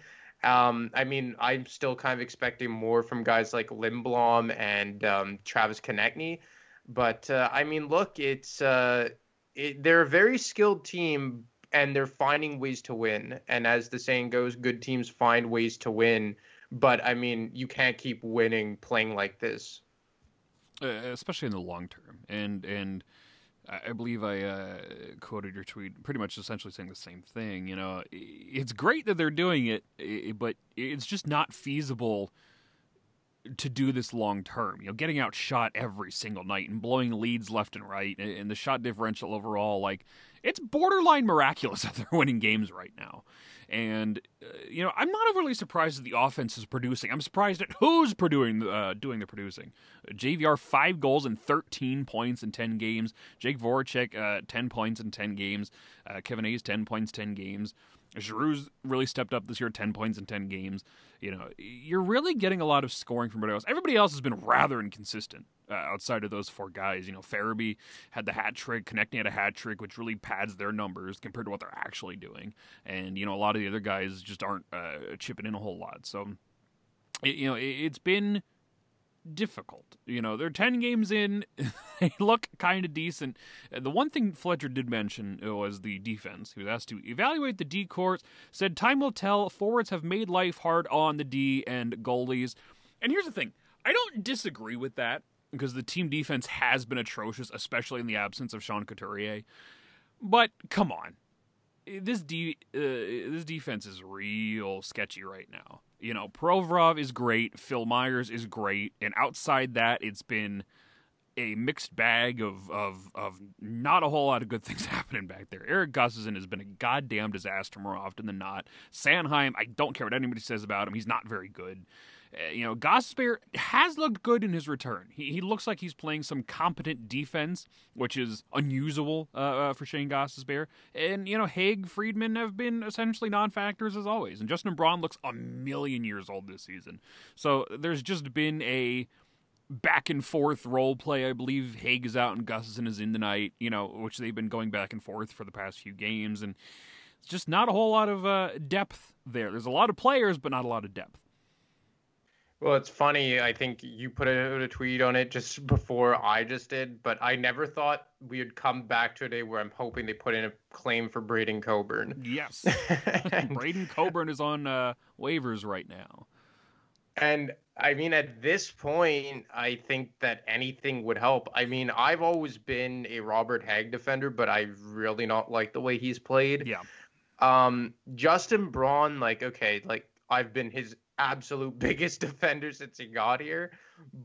Um, I mean, I'm still kind of expecting more from guys like Lindblom and um, Travis Konecny. But uh, I mean, look, it's uh, it, they're a very skilled team, and they're finding ways to win. And as the saying goes, good teams find ways to win. But I mean, you can't keep winning playing like this. Uh, especially in the long term. And and I believe I uh, quoted your tweet, pretty much essentially saying the same thing. You know, it's great that they're doing it, but it's just not feasible to do this long term. You know, getting outshot every single night and blowing leads left and right, and the shot differential overall, like it's borderline miraculous [LAUGHS] that they're winning games right now. And uh, you know, I'm not overly surprised that the offense is producing. I'm surprised at who's producing, uh, doing the producing. JVR five goals and 13 points in 10 games. Jake Voracek uh, 10 points in 10 games. Uh, Kevin Hayes 10 points 10 games. Giroux's really stepped up this year, 10 points in 10 games. You know, you're really getting a lot of scoring from everybody else. Everybody else has been rather inconsistent uh, outside of those four guys. You know, Farabee had the hat trick, Konecny had a hat trick, which really pads their numbers compared to what they're actually doing. And, you know, a lot of the other guys just aren't uh, chipping in a whole lot. So, you know, it, it's been difficult. You know, they're 10 games in, [LAUGHS] they look kind of decent. Uh, the one thing Fletcher did mention uh, was the defense. He was asked to evaluate the D corps, said time will tell. Forwards have made life hard on the D and goalies. And here's the thing I don't disagree with that because the team defense has been atrocious, especially in the absence of Sean Couturier. But come on. This de- uh, this defense is real sketchy right now you know, Provorov is great, Phil Myers is great, and outside that, it's been a mixed bag of, of, of not a whole lot of good [LAUGHS] things happening back there. Erik Gustafsson has been a goddamn disaster more often than not. Sanheim, I don't care what anybody says about him. He's not very good. Uh, you know, Gostisbehere has looked good in his return. He, he looks like he's playing some competent defense, which is unusual uh, uh, for Shane Gostisbehere. And, you know, Hagg, Friedman have been essentially non factors as always. And Justin Braun looks a million years old this season. So there's just been a back and forth role play. I believe Hagg is out and Gustafsson is in tonight, you know, which they've been going back and forth for the past few games. And it's just not a whole lot of uh, depth there. There's a lot of players, but not a lot of depth. Well, it's funny. I think you put out a tweet on it just before I just did, but I never thought we would come back to a day where I'm hoping they put in a claim for Braydon Coburn. Yes. [LAUGHS] Braydon Coburn is on uh, waivers right now. And I mean, at this point, I think that anything would help. I mean, I've always been a Robert Hagg defender, but I really not like the way he's played. Yeah. Um, Justin Braun, like, okay, like I've been his absolute [LAUGHS] biggest defender since he got here.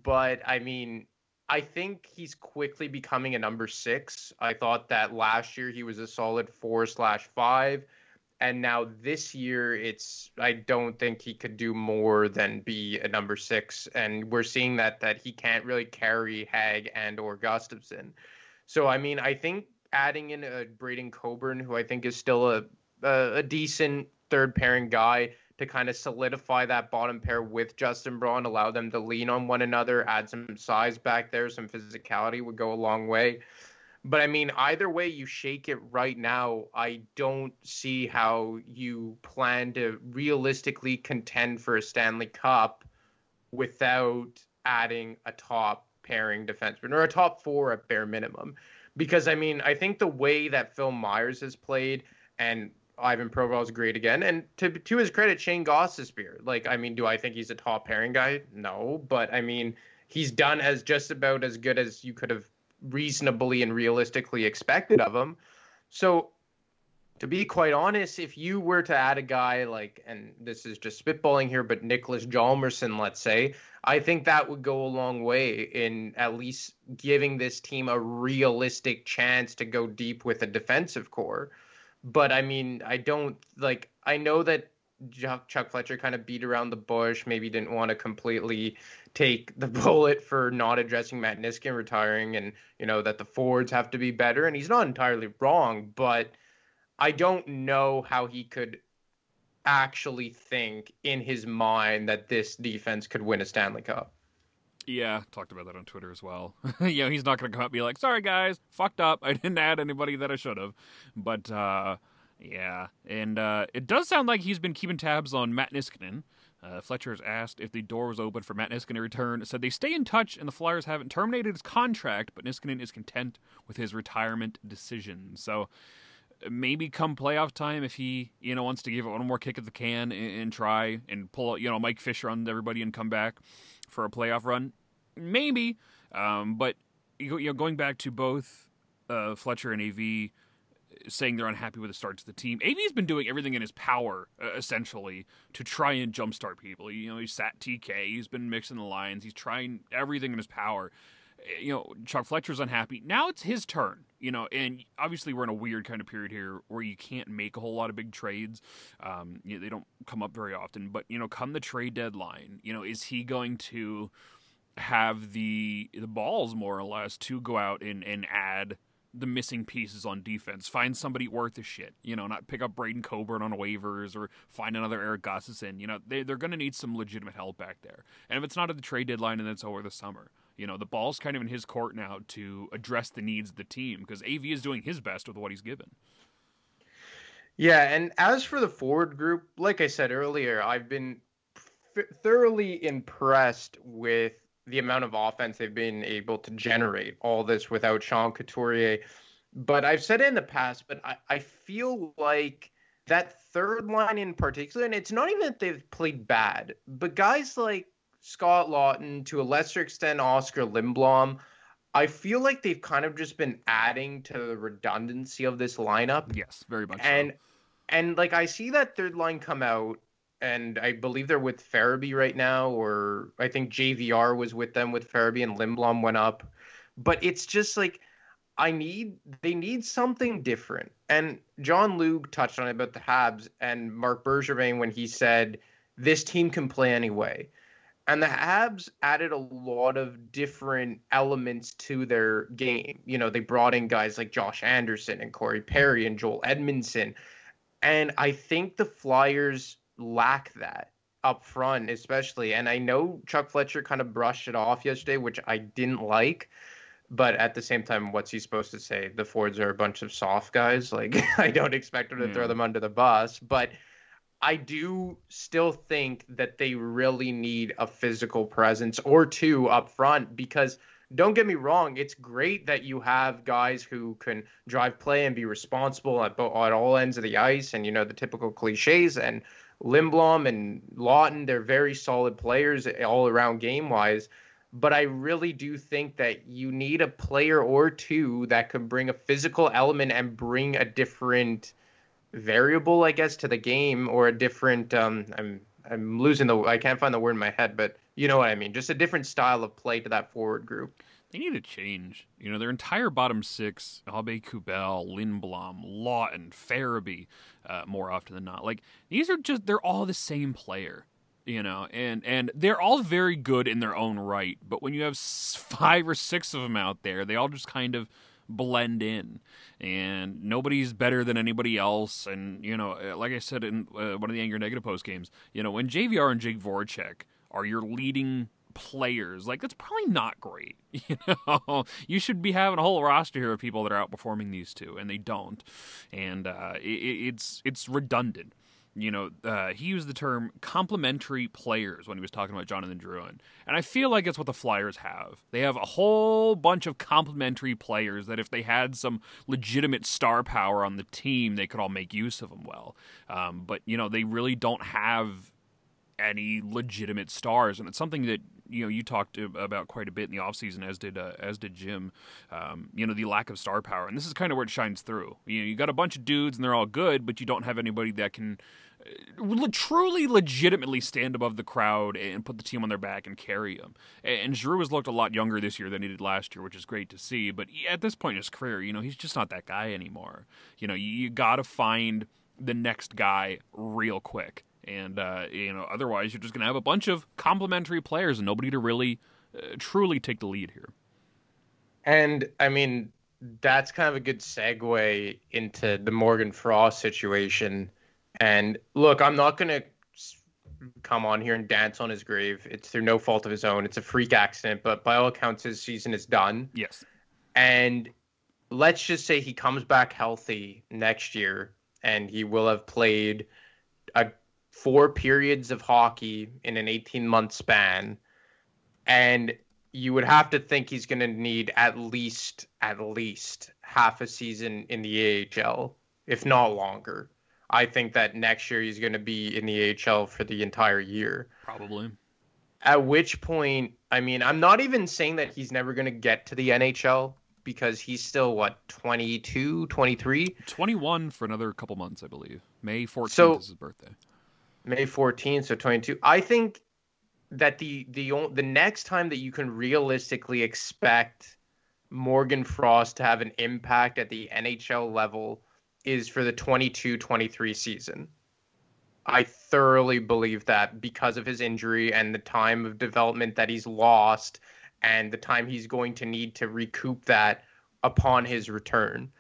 But I mean, I think he's quickly becoming a number six. I thought that last year he was a solid four slash five. And now this year, it's I don't think he could do more than be a number six. And we're seeing that that he can't really carry Hagg and or Gustafsson. So I mean, I think adding in a Braydon Coburn, who I think is still a a, a decent third pairing guy, to kind of solidify that bottom pair with Justin Braun, allow them to lean on one another, add some size back there, some physicality would go a long way. But I mean, either way you shake it right now, I don't see how you plan to realistically contend for a Stanley Cup without adding a top pairing defenseman or a top four at bare minimum. Because I mean, I think the way that Phil Myers has played and Ivan Provorov is great again. And to to his credit, Shane Gostisbehere. Like, I mean, do I think he's a top pairing guy? No, but I mean, he's done as just about as good as you could have reasonably and realistically expected of him. So to be quite honest, if you were to add a guy like, and this is just spitballing here, but Niklas Hjalmarsson, let's say, I think that would go a long way in at least giving this team a realistic chance to go deep with a defensive core. But I mean, I don't like, I know that Chuck Fletcher kind of beat around the bush, maybe didn't want to completely take the [LAUGHS] bullet for not addressing Matt Niskanen retiring and, you know, that the forwards have to be better. And he's not entirely wrong, but I don't know how he could actually think in his mind that this defense could win a Stanley Cup. Yeah, talked about that on Twitter as well. [LAUGHS] you know, he's not going to come out and be like, "Sorry guys, fucked up. [LAUGHS] I didn't add anybody that I should have." But uh, yeah, and uh, it does sound like he's been keeping tabs on Matt Niskanen. Uh, Fletcher has asked if the door was open for Matt Niskanen to return. Said they stay in touch, and the Flyers haven't terminated his contract, but Niskanen is content with his retirement decision. So maybe come playoff time if he you know wants to give it one more kick at the can and, and try and pull you know Mike Fisher on everybody and come back for a playoff run, maybe. Um, but you know, going back to both uh, Fletcher and AV saying they're unhappy with the start to the team. AV's been doing everything in his power, uh, essentially, to try and jumpstart people. You know, he's sat TK, he's been mixing the lines, he's trying everything in his power you know, Chuck Fletcher's unhappy. Now it's his turn, you know, and obviously we're in a weird kind of period here where you can't make a whole lot of big trades. Um, you know, they don't come up very often, but you know, come the trade deadline, you know, is he going to have the the balls more or less to go out and and add the missing pieces on defense. Find somebody worth a shit. You know, not pick up Braydon Coburn on waivers or find another Erik Gustafsson. You know, they, they're going to need some legitimate help back there. And if it's not at the trade deadline and it's over the summer, you know, the ball's kind of in his court now to address the needs of the team because AV is doing his best with what he's given. Yeah, and as for the forward group, like I said earlier, I've been f- thoroughly impressed with the amount of offense they've been able to generate. All this without Sean Couturier. But I've said it in the past, but I, I feel like that third line in particular, and it's not even that they've played bad, but guys like Scott Lawton, to a lesser extent, Oscar Lindblom. I feel like they've kind of just been adding to the redundancy of this lineup. Yes, very much. And so. and like I see that third line come out, and I believe they're with Farabee right now, or I think JVR was with them with Farabee, and Lindblom went up. But it's just like I need they need something different. And John Lu touched on it about the Habs and Marc Bergevin when he said this team can play anyway. And the Habs added a lot of different elements to their game. You know, they brought in guys like Josh Anderson and Corey Perry and Joel Edmundson. And I think the Flyers lack that up front, especially. And I know Chuck Fletcher kind of brushed it off yesterday, which I didn't like. But at the same time, what's he supposed to say? The Fords are a bunch of soft guys. [LAUGHS] Like, I don't expect him to yeah. throw hmm. them under the bus. But I do still think that they really need a physical presence or two up front because don't get me wrong, it's great that you have guys who can drive play and be responsible at, at all ends of the ice and you know the typical cliches and Lindblom and Lawton, they're very solid players all around game wise. But I really do think that you need a player or two that could bring a physical element and bring a different variable, I guess, to the game or a different. Um, I'm I'm losing the. I can't find the word in my head, but you know what I mean. Just a different style of play to that forward group. They need to change. You know, their entire bottom six: Aube-Kubel, Lindblom, Lawton, Farabee, uh, more often than not. Like these are just they're all the same player you know and and they're all very good in their own right but when you have five or six of them out there they all just kind of blend in and nobody's better than anybody else and you know uh, like i said in uh, one of the anger negative post games you know when jvr and jake voracek are your leading players like that's probably not great [LAUGHS] you know you should be having a whole roster here of people that are outperforming these two and they don't and uh, it, it's it's redundant you know, uh, he used the term complementary players when he was talking about Jonathan Drouin. And I feel like it's what the Flyers have. They have a whole bunch of complementary players that if they had some legitimate star power on the team, they could all make use of them well. Um, but, you know, they really don't have any legitimate stars. And it's something that you know you talked about quite a bit in the offseason, as did uh, as did Jim. Um, you know the lack of star power, and this is kind of where it shines through. You know, you got a bunch of dudes, and they're all good, but you don't have anybody that can uh, truly, legitimately stand above the crowd and put the team on their back and carry them. And Giroux has looked a lot younger this year than he did last year, which is great to see. But at this point in his career, you know, he's just not that guy anymore. You know, you, you got to find the next guy real quick. And, uh, you know, otherwise you're just going to have a bunch of complementary players and nobody to really uh, truly take the lead here. And, I mean, that's kind of a good segue into the Morgan Frost situation and look, I'm not going to come on here and dance on his grave. It's through no fault of his own. It's a freak accident, but by all accounts, his season is done. Yes. And let's just say he comes back healthy next year and he will have played a four periods of hockey in an 18 month span. And you would have to think he's going to need at least, at least half a season in the AHL, if not longer. I think that next year he's going to be in the AHL for the entire year. Probably. At which point, I mean, I'm not even saying that he's never going to get to the NHL because he's still what 22, 23, 21 for another couple months, I believe. May 14th so, is his birthday. May 14th, so 22. I think that the the the next time that you can realistically expect Morgan Frost to have an impact at the NHL level is for the 22 23 season. I thoroughly believe that because of his injury and the time of development that he's lost and the time he's going to need to recoup that upon his return.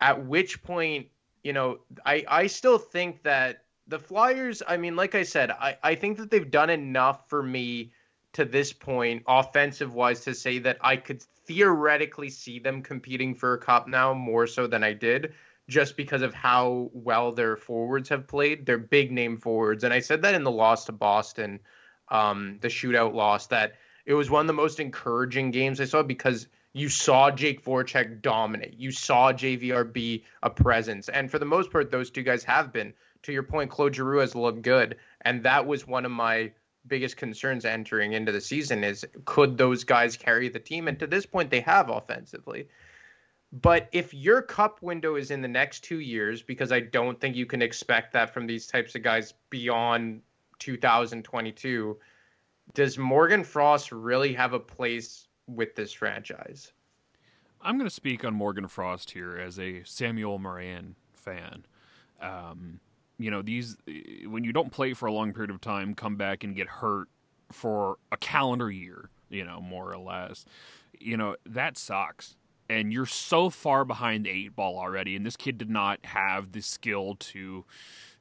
At which point, you know, I, I still think that the Flyers, I mean, like I said, I, I think that they've done enough for me to this point, offensive wise, to say that I could theoretically see them competing for a cup now more so than I did just because of how well their forwards have played. They're big name forwards. And I said that in the loss to Boston, um, the shootout loss, that it was one of the most encouraging games I saw because you saw Jake Voracek dominate. You saw JVR be a presence. And for the most part, those two guys have been. To your point, Claude Giroux has looked good. And that was one of my biggest concerns entering into the season is could those guys carry the team? And to this point, they have offensively. But if your cup window is in the next two years, because I don't think you can expect that from these types of guys beyond 2022, does Morgan Frost really have a place with this franchise? I'm going to speak on Morgan Frost here as a Samuel Morin fan. Um, you know, these eh, when you don't play for a long period of time, come back and get hurt for a calendar year, you know, more or less. You know, that sucks and you're so far behind the eight ball already. And this kid did not have the skill to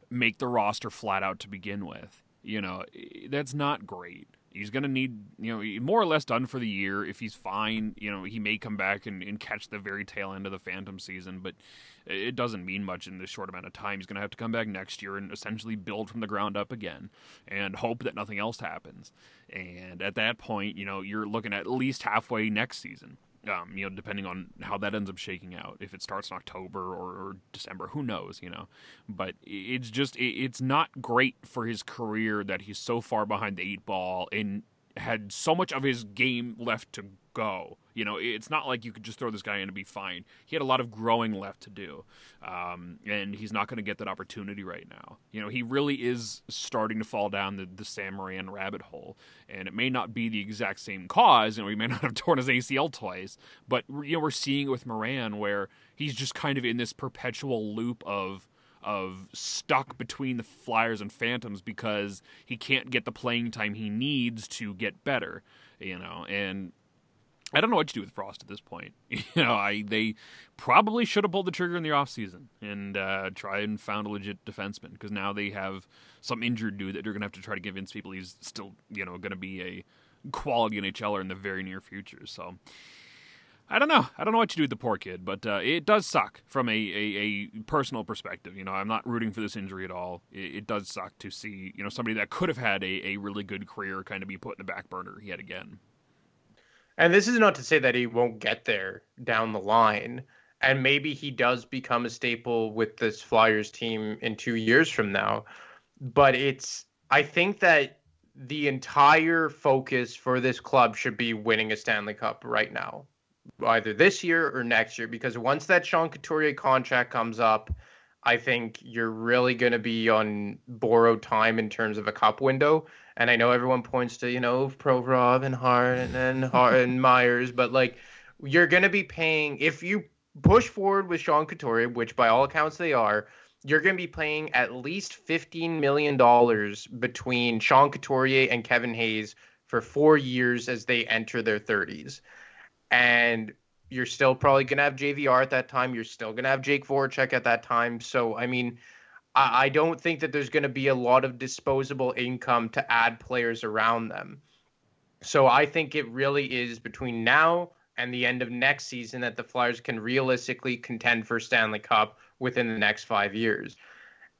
make the roster flat out to begin with. You know, eh, that's not great. He's going to need, you know, more or less done for the year. If he's fine, you know, he may come back and, and catch the very tail end of the Phantom season, but it doesn't mean much in this short amount of time. He's going to have to come back next year and essentially build from the ground up again and hope that nothing else happens. And at that point, you know, you're looking at least halfway next season. Um, you know, depending on how that ends up shaking out, if it starts in October or, or December, who knows, you know. But it's just, it's not great for his career that he's so far behind the eight ball and had so much of his game left to go. You know, it's not like you could just throw this guy in and be fine. He had a lot of growing left to do, um, and he's not going to get that opportunity right now. You know, he really is starting to fall down the, the Sam Morin rabbit hole, and it may not be the exact same cause. You know, he may [LAUGHS] not have torn his ACL twice, but you know, we're seeing it with Morin where he's just kind of in this perpetual loop of of stuck between the Flyers and Phantoms because he can't get the playing time he needs to get better, you know. And I don't know what to do with Frost at this point. [LAUGHS] You know, I they probably should have pulled the trigger in the offseason and uh, try and found a legit defenseman because now they have some injured dude that they're gonna have to try to convince people he's still you know gonna be a quality NHLer in the very near future. So I don't know. I don't know what to do with the poor kid, but uh, it does suck from a, a, a, personal perspective. You know, I'm not rooting for this injury at all. It, it, does suck to see you know somebody that could have had a, a really good career kind of be put in the back burner yet again. And this is not to say that he won't get there down the line. And maybe he does become a staple with this Flyers team in two years from now. But it's, I think that the entire focus for this club should be winning a Stanley Cup right now, either this year or next year. Because once that Sean Couturier contract comes up, I think you're really going to be on borrowed time in terms of a cup window. And I know everyone points to you know Provorov and Hart and and, Hart and [LAUGHS] Myers, but like you're going to be paying if you push forward with Sean Couturier, which by all accounts they are you're going to be paying at least $15 million between Sean Couturier and Kevin Hayes for four years as they enter their 30s. And you're still probably going to have JVR at that time. You're still going to have Jake Voracek at that time. So, I mean, I, I don't think that there's going to be a lot of disposable income to add players around them. So, I think it really is between now and the end of next season that the Flyers can realistically contend for Stanley Cup within the next five years.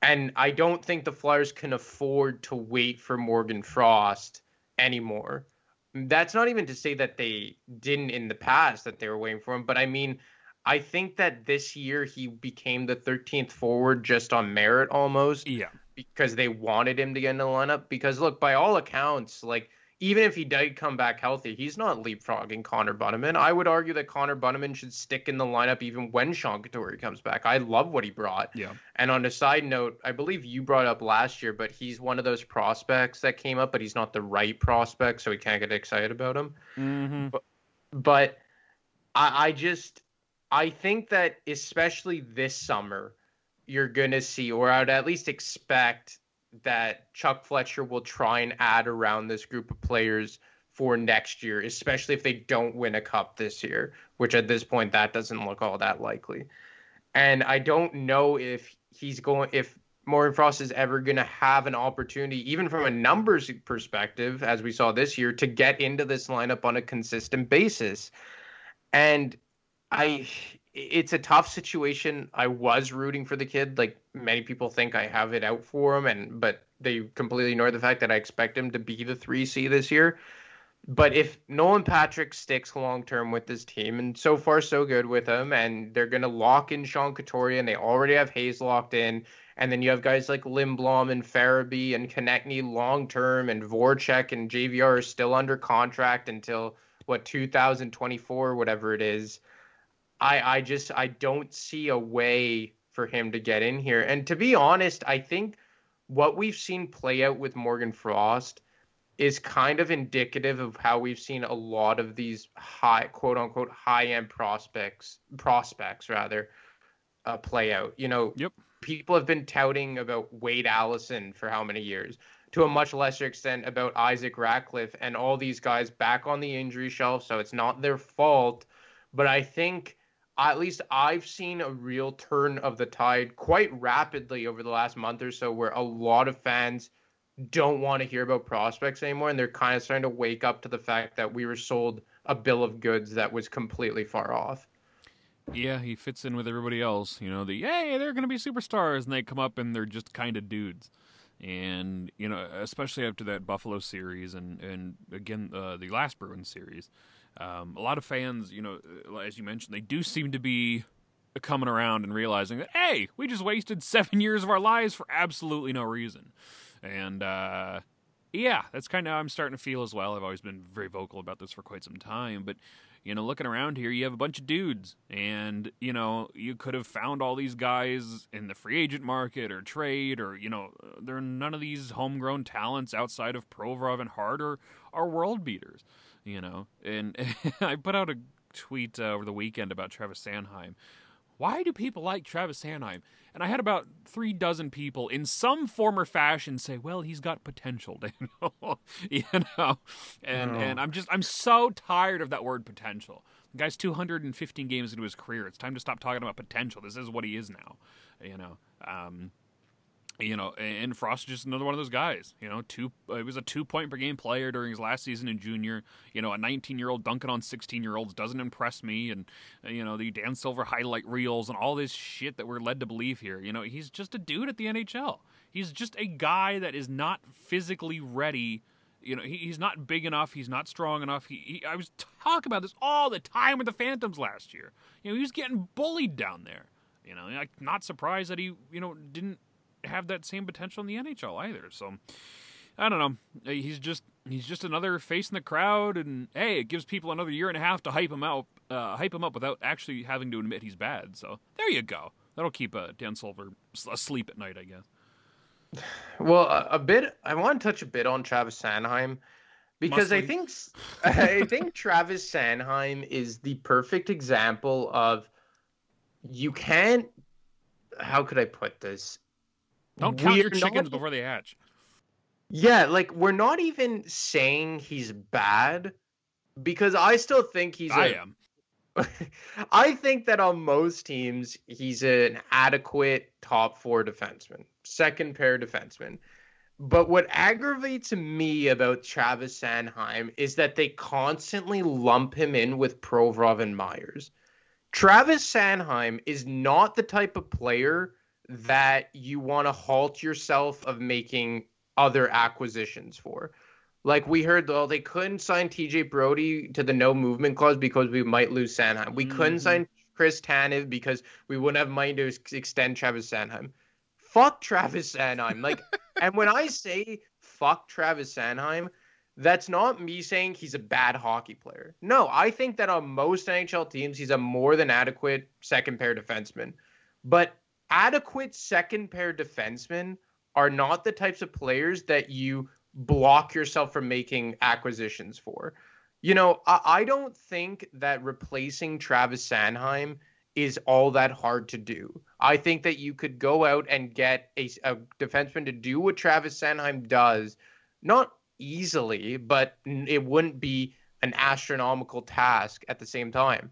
And I don't think the Flyers can afford to wait for Morgan Frost anymore. That's not even to say that they didn't in the past that they were waiting for him, but I mean, I think that this year he became the 13th forward just on merit almost. Yeah. Because they wanted him to get in the lineup. Because look, by all accounts, like even if he did come back healthy, he's not leapfrogging Connor Bunnaman. I would argue that Connor Bunnaman should stick in the lineup even when Sean Couturier comes back. I love what he brought. Yeah. And on a side note, I believe you brought up last year, but he's one of those prospects that came up, but he's not the right prospect, so we can't get excited about him. Mm-hmm. But, but I, I just I think that especially this summer, you're gonna see, or I'd at least expect that Chuck Fletcher will try and add around this group of players for next year, especially if they don't win a cup this year, which at this point that doesn't look all that likely. And I don't know if he's going if Morgan Frost is ever going to have an opportunity, even from a numbers perspective, as we saw this year, to get into this lineup on a consistent basis. And I it's a tough situation. I was rooting for the kid. Like many people think I have it out for him, and but they completely ignore the fact that I expect him to be the three C this year. But if Nolan Patrick sticks long term with this team, and so far so good with him, and they're gonna lock in Sean Couturier, and they already have Hayes locked in, and then you have guys like Lindblom and Farabee and Konecny long term, and Voracek and JVR are still under contract until what 2024, whatever it is. I I just I don't see a way for him to get in here. And to be honest, I think what we've seen play out with Morgan Frost is kind of indicative of how we've seen a lot of these high quote unquote high end prospects prospects rather uh, play out. You know, Yep. people have been touting about Wade Allison for how many years? To a much lesser extent about Isaac Ratcliffe and all these guys back on the injury shelf, so it's not their fault. But I think at least I've seen a real turn of the tide quite rapidly over the last month or so where a lot of fans don't want to hear about prospects anymore and they're kind of starting to wake up to the fact that we were sold a bill of goods that was completely far off. Yeah, he fits in with everybody else. You know, the hey, they're going to be superstars, and they come up and they're just kind of dudes. And you know, especially after that Buffalo series, and and again uh, the last Bruins series, um, a lot of fans, you know, uh, as you mentioned, they do seem to be coming around and realizing that hey, we just wasted [LAUGHS] seven years of our lives for absolutely no reason. And uh, yeah, that's kind of how I'm starting to feel as well. I've always been very vocal about this for quite some time, but you know, looking around here, you have a bunch of dudes, and you know, you could have found all these guys in the free agent market or trade, or you know, there are none of these homegrown talents outside of Provorov and Hart are, are world beaters, you know. And [LAUGHS] I put out a tweet uh, over the weekend about Travis Sanheim. Why do people like Travis Sanheim? And I had about three dozen people in some form or fashion say, "Well, he's got potential, [LAUGHS] Daniel." you know, and Oh. and I'm just I'm so tired of that word potential. The guy's 215 games into his career. It's time to stop talking about potential. This is what he is now. You know, um, you know, and Frost is just another one of those guys. You know, two uh, he was a two point per game player during his last season in junior. You know, a 19 year old dunking on 16 year olds doesn't impress me. And uh, you know, the Dan Silver highlight reels and all this shit that we're led to believe here. You know, he's just a dude at the NHL. He's just a guy that is not physically ready. You know, he, he's not big enough. He's not strong enough. He, he, I was talking about this all the time with the Phantoms last year. You know, he was getting bullied down there. You know, I'm not surprised that he, you know, didn't have that same potential in the NHL either. So, I don't know. He's just he's just another face in the crowd, and hey, it gives people another year and a half to hype him out, uh, hype him up without actually having to admit he's bad. So there you go. That'll keep uh, Dan Silver asleep at night, I guess. [SIGHS] Well, a, a bit. I want to touch a bit on Travis Sanheim because I think [LAUGHS] I think Travis Sanheim is the perfect example of you can't. How could I put this? Don't count your chickens not, before they hatch. Yeah, like we're not even saying he's bad because I still think he's. I a, am. [LAUGHS] I think that on most teams he's an adequate top four defenseman, second pair defenseman. But what aggravates me about Travis Sanheim is that they constantly lump him in with Provorov and Myers. Travis Sanheim is not the type of player that you want to halt yourself of making other acquisitions for. Like we heard though, they couldn't sign TJ Brodie to the no movement clause because we might lose Sanheim. We mm-hmm. couldn't sign Chris Tanev because we wouldn't have money to extend Travis Sanheim. Fuck Travis Sanheim. Like, [LAUGHS] and when I say fuck Travis Sanheim, that's not me saying he's a bad hockey player. No, I think that on most NHL teams, he's a more than adequate second pair defenseman. But adequate second pair defensemen are not the types of players that you block yourself from making acquisitions for. You know, I, I don't think that replacing Travis Sanheim is all that hard to do. I think that you could go out and get a, a defenseman to do what Travis Sanheim does, not easily, but it wouldn't be an astronomical task at the same time.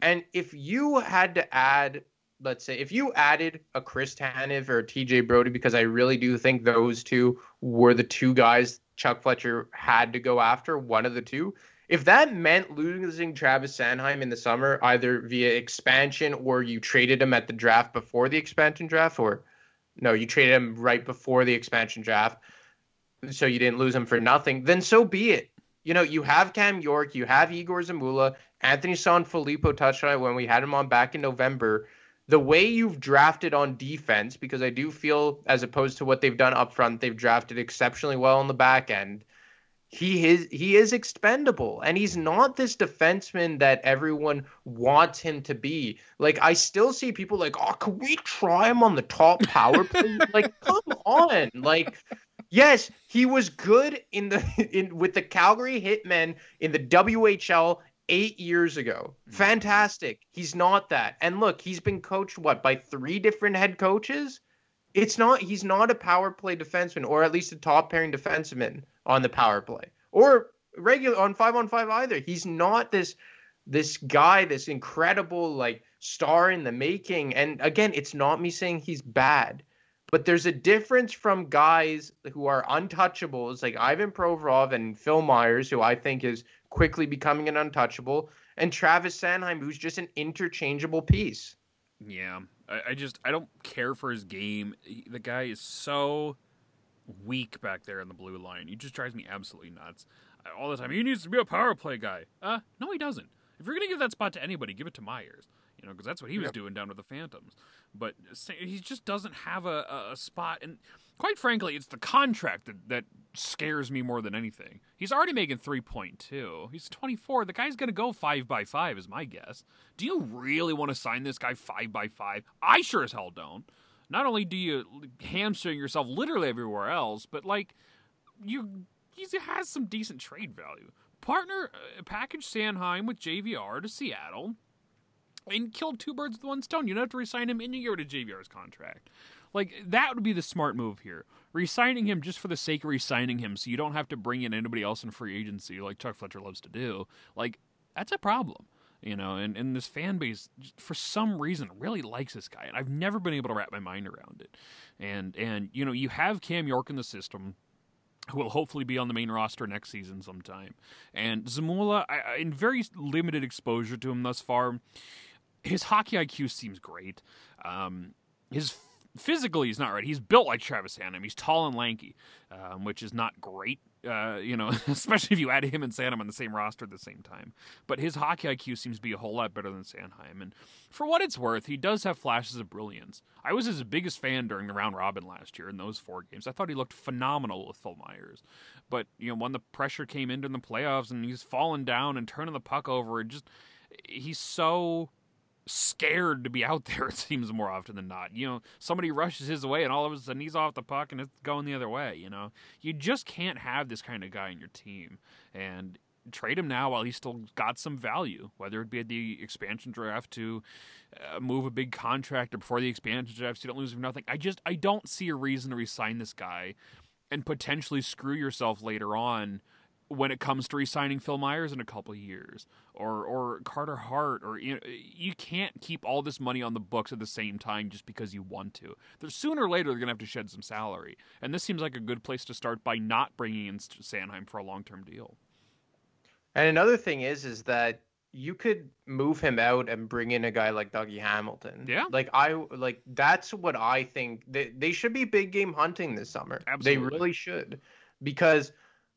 And if you had to add let's say if you added a Chris Tanev or TJ Brodie, because I really do think those two were the two guys Chuck Fletcher had to go after, one of the two. If that meant losing Travis Sanheim in the summer, either via expansion or you traded him at the draft before the expansion draft, or no, you traded him right before the expansion draft, so you didn't lose him for nothing, then so be it. You know, you have Cam York, you have Egor Zamula, Anthony Sanfilippo touched on it when we had him on back in November the way you've drafted on defense, because I do feel, as opposed to what they've done up front, they've drafted exceptionally well on the back end. He is he is expendable, and he's not this defenseman that everyone wants him to be. Like I still see people like, oh, can we try him on the top power play? [LAUGHS] like, come on, like. Yes, he was good in the [LAUGHS] in with the Calgary Hitmen in the WHL eight years ago. Hmm. Fantastic. He's not that. And look, he's been coached what by three different head coaches. It's not. He's not a power play defenseman, or at least a top pairing defenseman on the power play, or regular on five on five either. He's not this this guy, this incredible like star in the making. And again, it's not me saying he's bad. But there's a difference from guys who are untouchables like Ivan Provorov and Phil Myers, who I think is quickly becoming an untouchable, and Travis Sanheim, who's just an interchangeable piece. Yeah, I, I just I don't care for his game. the guy is so weak back there in the blue line. He just drives me absolutely nuts all the time. He needs to be a power play guy. Uh, no, he doesn't. If you're gonna give that spot to anybody, give it to Myers. You know, because that's what he was yep. doing down with the Phantoms. But he just doesn't have a, a spot, and quite frankly, it's the contract that, that scares me more than anything. He's already making 3.2. He's 24. The guy's going to go 5 by 5 is my guess. Do you really want to sign this guy 5 by 5? I sure as hell don't. Not only do you hamstring yourself literally everywhere else, but like you he has some decent trade value. Partner uh, package Sanheim with JVR to Seattle and killed two birds with one stone. You don't have to resign him and you get rid of JVR's contract. Like that would be the smart move here. Resigning him just for the sake of resigning him, so you don't have to bring in anybody else in free agency like Chuck Fletcher loves to do. Like that's a problem, you know. And and this fan base, for some reason, really likes this guy, and I've never been able to wrap my mind around it. And and you know, you have Cam York in the system who will hopefully be on the main roster next season sometime. And Zamula, I, in very limited exposure to him thus far, his hockey IQ seems great. Um, his physically he's not right. He's built like Travis Sanheim. He's tall and lanky, um, which is not great Uh, you know, [LAUGHS] especially if you add him and Sanheim on the same roster at the same time. But his hockey IQ seems to be a whole lot better than Sanheim. And for what it's worth, he does have flashes of brilliance. I was his biggest fan during the round robin last year in those four games. I thought he looked phenomenal with Phil Myers. But, you know, when the pressure came into the playoffs and he's falling down and turning the puck over, it just he's so scared to be out [LAUGHS] there it seems more often than not. You know somebody rushes his way and all of a sudden he's off the puck and it's going the other way you know? You just can't have this kind of guy in your team and trade him now while he's still got some value whether it be at the expansion draft to uh, move a big contract or before the expansion draft so you don't lose for nothing. I just i don't see a reason to resign this guy and potentially screw yourself later on when it comes to re-signing Phil Myers in a couple of years or or Carter Hart or you know, you can't keep all this money on the books at the same time just because you want to. There's sooner or later they're going to have to shed some salary. And this seems like a good place to start by not bringing in Sanheim for a long-term deal. And another thing is is that you could move him out and bring in a guy like Dougie Hamilton. Yeah. Like I like that's what I think they they should be big game hunting this summer. Absolutely. They really should. Because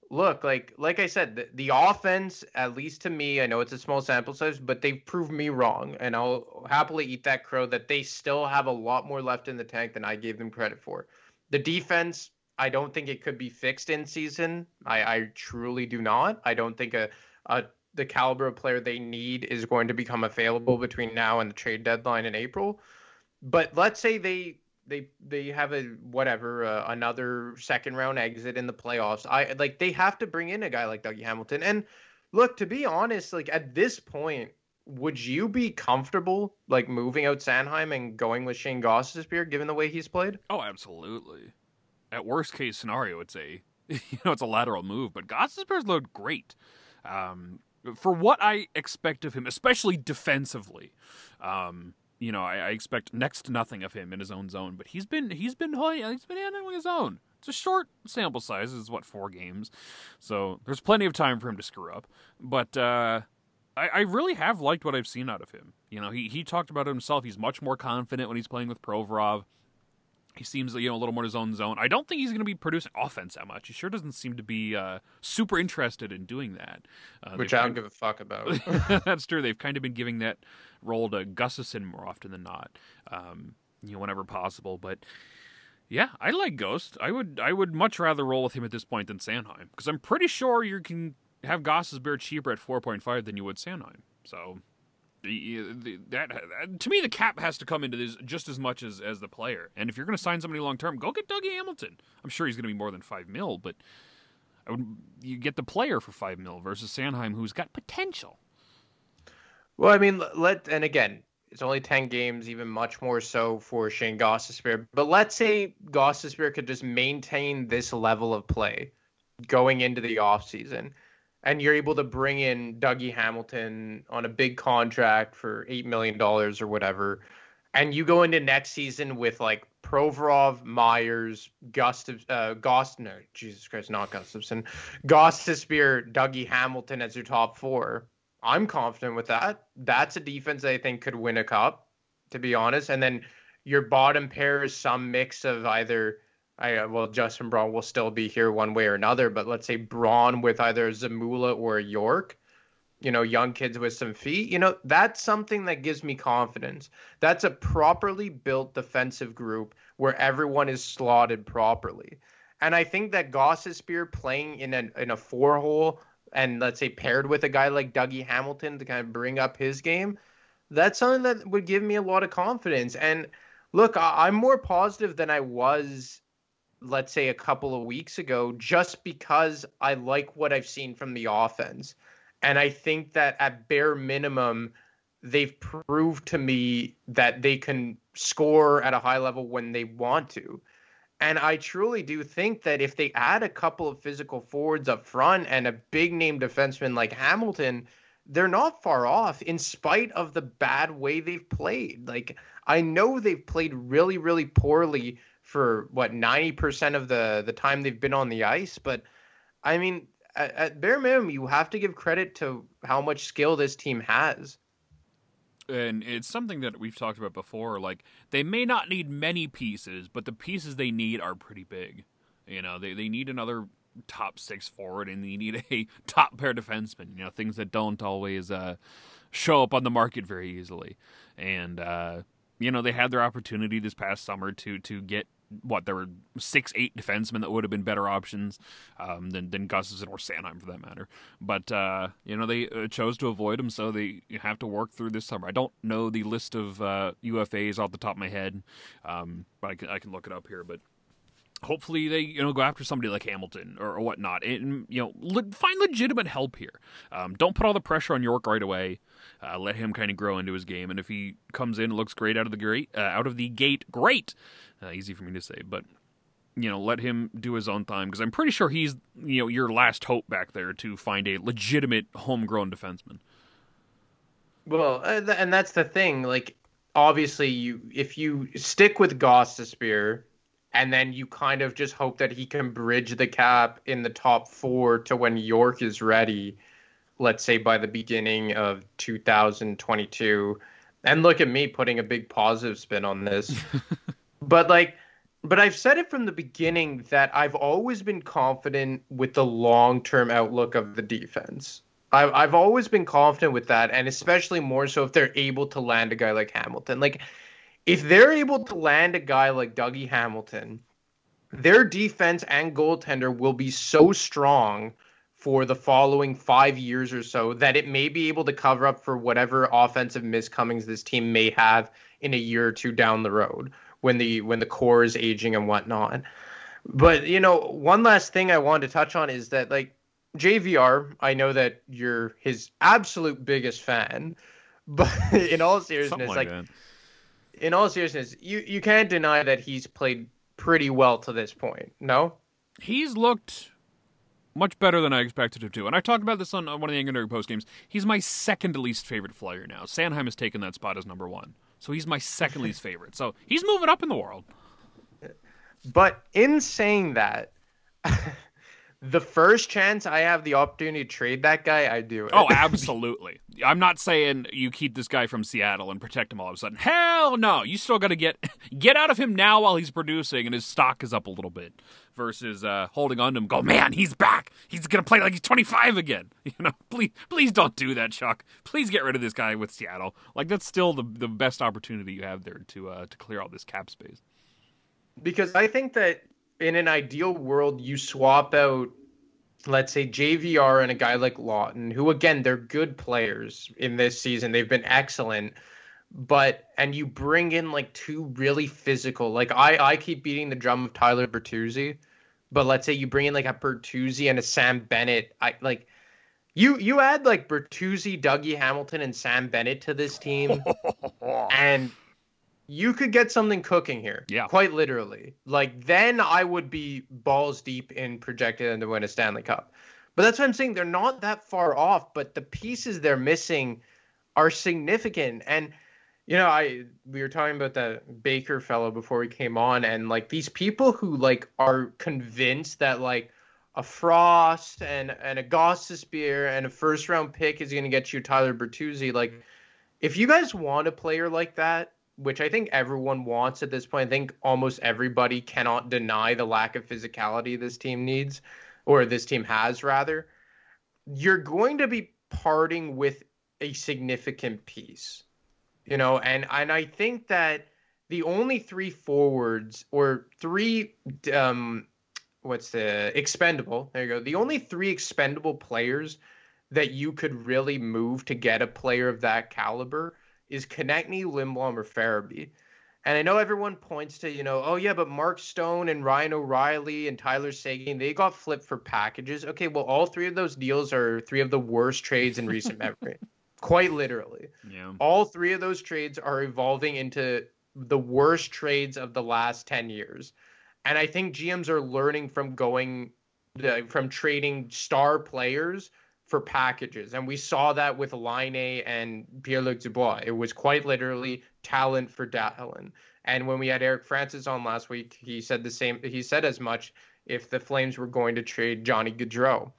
look, like like I said, the, the offense, at least to me, I know it's a small sample size, but they've proved me wrong, and I'll happily eat that crow that they still have a lot more left in the tank than I gave them credit for. The defense, I don't think it could be fixed in season. I, I truly do not. I don't think a, a the caliber of player they need is going to become available between now and the trade deadline in April. But let's say they they they have a whatever uh, another second round exit in the playoffs. I like they have to bring in a guy like Dougie Hamilton. And look, to be honest, like at this point, would you be comfortable like moving out Sanheim and going with Shane Gostisbehere given the way he's played? Oh, absolutely. At worst case scenario, it's a [LAUGHS] you know it's a lateral move, but Gostisbehere's looked great. Um, for what I expect of him, especially defensively. Um, you know, I, I, expect next to nothing of him in his own zone, but he's been he's been he's been handling his own. It's a short sample size, It's what four games, so there's plenty of time for him to screw up. But uh, I, I, really have liked what I've seen out of him. You know, he he talked about it himself. He's much more confident when he's playing with Provorov. He seems you know a little more in his own zone. I don't think he's going to be producing offense that much. He sure doesn't seem to be uh, super interested in doing that. Uh, Which I don't give a fuck about. [LAUGHS] That's true. They've kind of been giving that role to Gustafsson more often than not. Um, you know, whenever possible. But yeah, I like Ghost. I would I would much rather roll with him at this point than Sanheim because I'm pretty sure you can have Gostisbehere cheaper at 4.5 than you would Sanheim. So that, that, to me the cap has to come into this just as much as as the player. And if you're going to sign somebody long term, go get Dougie Hamilton. I'm sure he's going to be more than five mil, but would, you get the player for five mil versus Sanheim, who's got potential. Well, I mean, let and again, it's only ten games, even much more so for Shane Gostisbehere. But let's say Gostisbehere could just maintain this level of play going into the offseason and you're able to bring in Dougie Hamilton on a big contract for eight million dollars or whatever, and you go into next season with like Provorov, Myers, Gustav, uh, Gost, no, Jesus Christ, not Gustafsson, Gostisbehere, Dougie Hamilton as your top four. I'm confident with that. That's a defense I think could win a cup, to be honest. And then your bottom pair is some mix of either I uh, well Justin Braun will still be here one way or another, but let's say Braun with either Zamula or York, you know, young kids with some feet, you know, that's something that gives me confidence. That's a properly built defensive group where everyone is slotted properly. And I think that Gostisbehere playing in a in a four hole and let's say paired with a guy like Dougie Hamilton to kind of bring up his game, that's something that would give me a lot of confidence. And look, I'm more positive than I was let's say a couple of weeks ago just because I like what I've seen from the offense. And I think that at bare minimum, they've proved to me that they can score at a high level when they want to. And I truly do think that if they add a couple of physical forwards up front and a big name defenseman like Hamilton, they're not far off in spite of the bad way they've played. Like, I know they've played really, really poorly for what 90% of the the time they've been on the ice but i mean at, at bare minimum you have to give credit to how much skill this team has and it's something that we've talked about before like they may not need many pieces but the pieces they need are pretty big you know they, they need another top six forward, and you need a [LAUGHS] top pair defenseman. You know, things that don't always uh, show up on the market very easily. And uh, you know, they had their opportunity this past summer to to get what there were six, eight defensemen that would have been better options um, than than Gustafsson or Sanheim for that matter. But uh, you know they uh, chose to avoid them, so they have to work through this summer. I don't know the list of uh, UFAs off the top of my head, um, but I can, I can look it up here. But hopefully they you know go after somebody like Hamilton or, or whatnot, and you know le- find legitimate help here. Um, don't put all the pressure on York right away. Uh, let him kind of grow into his game, and if he comes in and looks great out of the gate, uh, out of the gate, great. Uh, easy for me to say, but you know, let him do his own time because I'm pretty sure he's you know your last hope back there to find a legitimate homegrown defenseman. Well, uh, and that's the thing. Like, obviously, you if you stick with Gostisbehere, and then you kind of just hope that he can bridge the cap in the top four to when York is ready. Let's say by the beginning of 2022. And look at me putting a big positive spin on this. [LAUGHS] but like but I've said it from the beginning that I've always been confident with the long-term outlook of the defense. I've I've always been confident with that, and especially more so if they're able to land a guy like Hamilton. Like if they're able to land a guy like Dougie Hamilton, their defense and goaltender will be so strong for the following five years or so that it may be able to cover up for whatever offensive miscomings this team may have in a year or two down the road when the when the core is aging and whatnot. But you know, one last thing I wanted to touch on is that like JVR, I know that you're his absolute biggest fan, [LAUGHS] but in all seriousness, Something like, like. In all seriousness, you you can't deny that he's played pretty well to this point. No, He's looked much better than I expected him to. And I talked about this on, on one of the Angry post games. He's my second least favorite flyer now. Sanheim has taken that spot as number one. So he's my second least favorite. So he's moving up in the world. but in saying that. [LAUGHS] The first chance I have the opportunity to trade that guy, I do it. Oh, [LAUGHS] absolutely. I'm not saying you keep this guy from Seattle and protect him all of a sudden. Hell no. You still got to get [LAUGHS] get out of him now while he's producing and his stock is up a little bit versus uh, holding on to him. Go, man, he's back. He's going to play like he's 25 again. [LAUGHS] You know, please please don't do that, Chuck. Please get rid of this guy with Seattle. Like that's still the the best opportunity you have there to uh, to clear all this cap space. because I think that in an ideal world, you swap out, let's say, JVR and a guy like Laughton, who again they're good players in this season. They've been excellent, but and you bring in like two really physical. Like I, I keep beating the drum of Tyler Bertuzzi, but let's say you bring in like a Bertuzzi and a Sam Bennett. I like. You you add like Bertuzzi, Dougie Hamilton, and Sam Bennett to this team, [LAUGHS] and you could get something cooking here. Yeah. Quite literally. Like then I would be balls deep in projected them to win a Stanley Cup. But that's what I'm saying. They're not that far off, but the pieces they're missing are significant. And you know, I we were talking about the Baker fellow before we came on, and like these people who like are convinced that like a Frost and and a Gostisbehere and a first round pick is gonna get you Tyler Bertuzzi. Like, if you guys want a player like that, which I think everyone wants at this point. I think almost everybody cannot deny the lack of physicality this team needs, or this team has rather. You're going to be parting with a significant piece, you know, and and I think that the only three forwards or three um what's the expendable there you go the only three expendable players that you could really move to get a player of that caliber is Konecny, Lindblom, or Farabee. And I know everyone points to, you know, oh yeah, but Mark Stone and Ryan O'Reilly and Tyler Seguin, they got flipped for packages. Okay, well, all three of those deals are three of the worst trades in recent memory. [LAUGHS] Quite literally. Yeah. All three of those trades are evolving into the worst trades of the last 10 years. And I think GMs are learning from going uh, from trading star players for packages. And we saw that with Laine and Pierre Luc Dubois. It was quite literally talent for talent. And when we had Eric Francis on last week, he said the same. He said as much if the Flames were going to trade Johnny Gaudreau.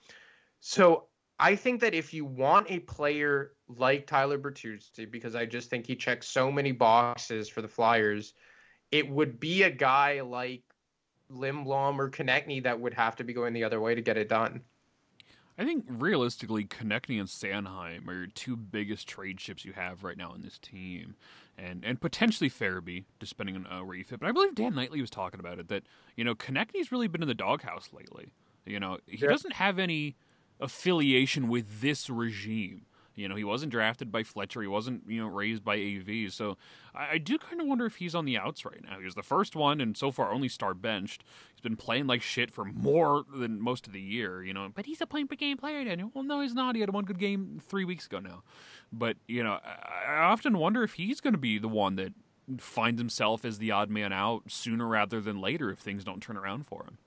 So I think that if you want a player like Tyler Bertuzzi, because I just think he checks so many boxes for the Flyers, it would be a guy like Lindblom or Konecny that would have to be going the other way to get it done. I think realistically, Konecny and Sanheim are your two biggest trade ships you have right now in this team, and and potentially Farabee, depending on uh, where you fit. But I believe Dan Knightley was talking about it that you know Konecny's really been in the doghouse lately. You know he Yeah. doesn't have any affiliation with this regime. You know he wasn't drafted by Fletcher. He wasn't you know raised by AV. So I, I do kind of wonder if he's on the outs right now. He was the first one, and so far only star benched. He's been playing like shit for more than most of the year, you know. But he's a point per game player, Daniel. Well, no, he's not. He had one good game three weeks ago now. But you know, I, I often wonder if he's going to be the one that finds himself as the odd man out sooner rather than later if things don't turn around for him.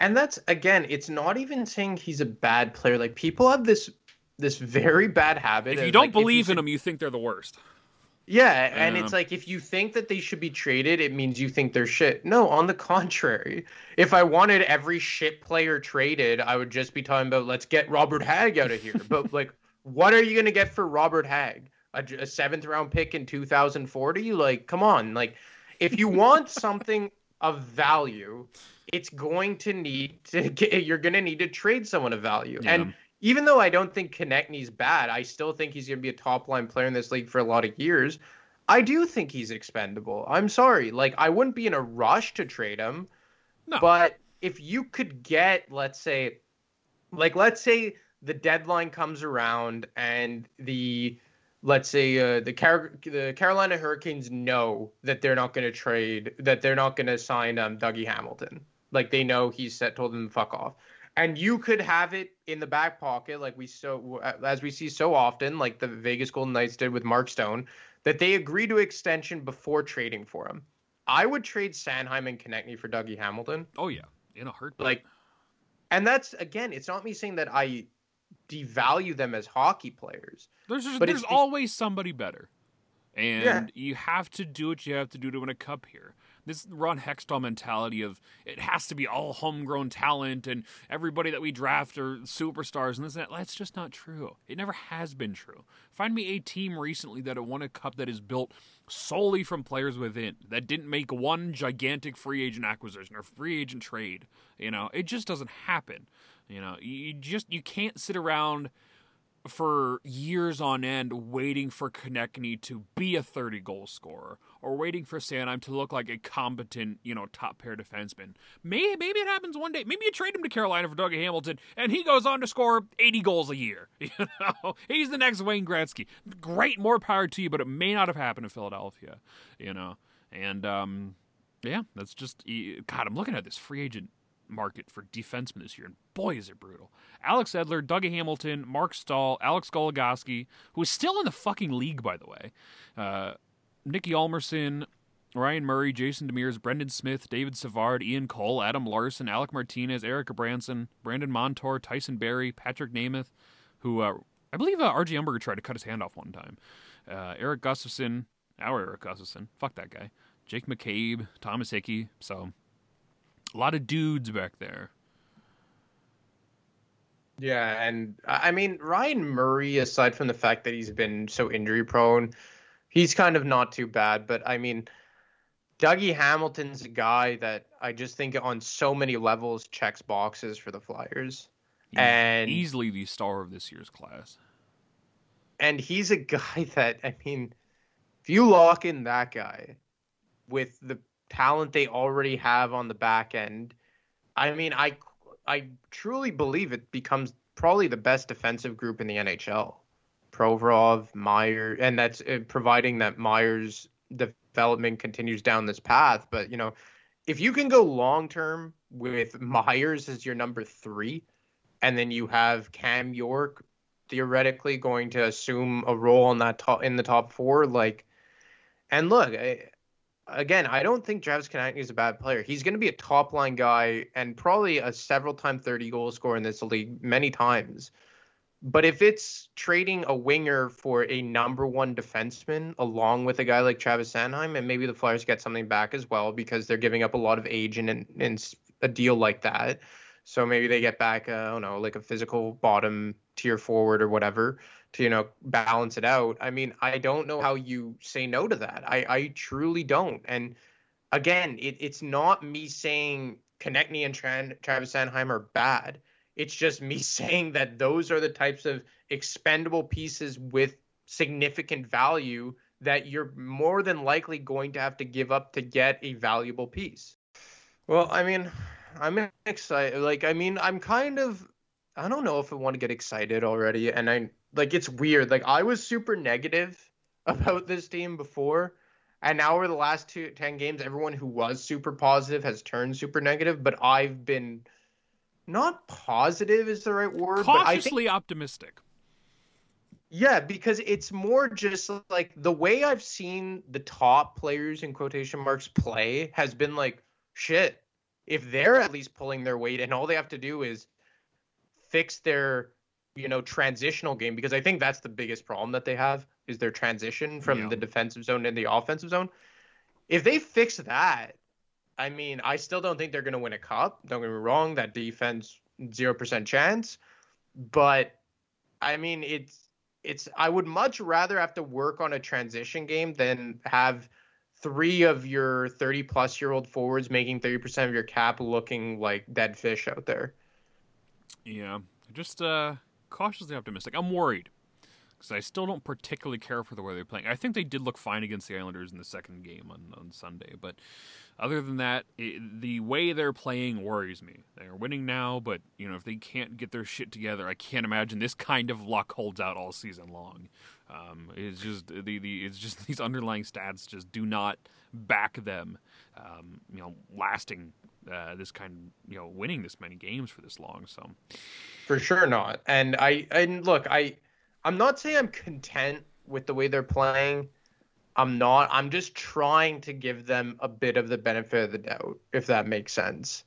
And that's again, it's not even saying he's a bad player. Like people have this this very bad habit. If you of, don't like, believe you in them, you think they're the worst. Yeah, and Yeah. it's like if you think that they should be traded, it means you think they're shit. No, on the contrary. If I wanted every shit player traded, I would just be talking about let's get Robert Hagg out of here. [LAUGHS] but like, what are you gonna get for Robert Hagg? A, a seventh round pick in 2040? Like, come on. Like, if you want [LAUGHS] something of value, it's going to need to [LAUGHS] get. You're gonna need to trade someone of value. Yeah. And even though I don't think Konecny's bad, I still think he's going to be a top line player in this league for a lot of years. I do think he's expendable. I'm sorry. Like, I wouldn't be in a rush to trade him. No. But if you could get, let's say, like, let's say the deadline comes around and the, let's say, uh, the, Car- the Carolina Hurricanes know that they're not going to trade, that they're not going to sign um, Dougie Hamilton. Like, they know he's set, told them to fuck off and you could have it in the back pocket like we so uh, as we see so often like the Vegas Golden Knights did with Mark Stone that they agree to extension before trading for him. I would trade Sanheim and Konecny for Dougie Hamilton. Oh yeah, in a heartbeat. Like and that's again, it's not me saying that I devalue them as hockey players. There's just, But there's always somebody better, and Yeah. you have to do what you have to do to win a cup here. This Ron Hextall mentality of it has to be all homegrown talent and everybody that we draft are superstars and this and that. That's just not true. It never has been true. Find me a team recently that won a cup that is built solely from players within that didn't make one gigantic free agent acquisition or free agent trade. You know, it just doesn't happen. You know, you just you can't sit around for years on end waiting for Konecny to be a 30 goal scorer or waiting for Sanheim to look like a competent, you know, top pair defenseman. Maybe maybe it happens one day. Maybe you trade him to Carolina for Doug Hamilton and he goes on to score 80 goals a year. [LAUGHS] You know, he's the next Wayne Gretzky. Great, more power to you, but it may not have happened in Philadelphia, you know. And um yeah, that's just God, I'm looking at this free agent market for defensemen this year, and boy, is it brutal. Alex Edler, Dougie Hamilton, Marc Staal, Alex Goligoski, who is still in the fucking league, by the way. Uh, Niklas Hjalmarsson, Ryan Murray, Jason Demers, Brendan Smith, David Savard, Ian Cole, Adam Larsson, Alec Martinez, Erik Gudbranson, Brandon Montour, Tyson Barrie, Patrik Nemeth, who uh, I believe uh, RG Umberger tried to cut his hand off one time. Uh, Erik Gustafsson, our Erik Gustafsson, fuck that guy. Jake McCabe, Thomas Hickey. So a lot of dudes back there. Yeah, and I mean Ryan Murray, aside from the fact that he's been so injury prone, he's kind of not too bad. But I mean, Dougie Hamilton's a guy that I just think on so many levels checks boxes for the Flyers. He's And- easily the star of this year's class. and he's a guy [LAUGHS] that I mean, if you lock in that guy with the talent they already have on the back end, I mean, I I truly believe it becomes probably the best defensive group in the NHL. Provorov, Meyer, and that's uh, providing that Myers' development continues down this path. But you know, if you can go long term with Myers as your number three, and then you have Cam York theoretically going to assume a role in that top in the top four. Like, and look, I, again, I don't think Travis Konecny is a bad player. He's going to be a top line guy and probably a several time thirty goal scorer in this league many times. But if it's trading a winger for a number one defenseman along with a guy like Travis Sanheim, and maybe the Flyers get something back as well because they're giving up a lot of age in, in, in a deal like that. So maybe they get back, uh, I don't know, like a physical bottom tier forward or whatever to, you know, balance it out. I mean, I don't know how you say no to that. I, I truly don't. And again, it, it's not me saying Konecny and Travis Sanheim are bad. It's just me [LAUGHS] saying that those are the types of expendable pieces with significant value that you're more than likely going to have to give up to get a valuable piece. Well, I mean, I'm excited. Like, I mean, I'm kind of, I don't know if I want to get excited already. And I, like, it's weird. Like, I was super negative [LAUGHS] about this team before. And now over the last two, 10 games, everyone who was super positive has turned super negative. But I've been not positive is the right word. but I think Cautiously optimistic. yeah, because it's more just like the way I've seen the top players in quotation marks play has been like shit. If they're at least pulling their weight and all they have to do is fix their, you know, transitional game because I think that's the biggest problem that they have is their transition from Yeah. the defensive zone and the offensive zone. If they fix that, I mean, I still don't think they're going to win a cup. Don't get me wrong, that defense 0% chance, but I mean, it's it's I would much rather have to work on a transition game than have three of your 30 plus year old forwards making 30% of your cap looking like dead fish out there. Yeah, just uh, cautiously optimistic. I'm worried because I still don't particularly care for the way they're playing. I think they did look fine against the Islanders in the second game on, on Sunday, but other than that, it, the way they're playing worries me. They're winning now, but you know if they can't get their shit together, I can't imagine this [LAUGHS] kind of luck holds out all season long. Um, it's just the, the it's just [LAUGHS] these underlying stats just do not back them. Um, you know, lasting uh, this kind, of you know, winning this many games for this long. So For sure not. And I and look, I I'm not saying I'm content with the way they're playing. I'm not. I'm just trying to give them a bit of the benefit of the doubt, if that makes sense.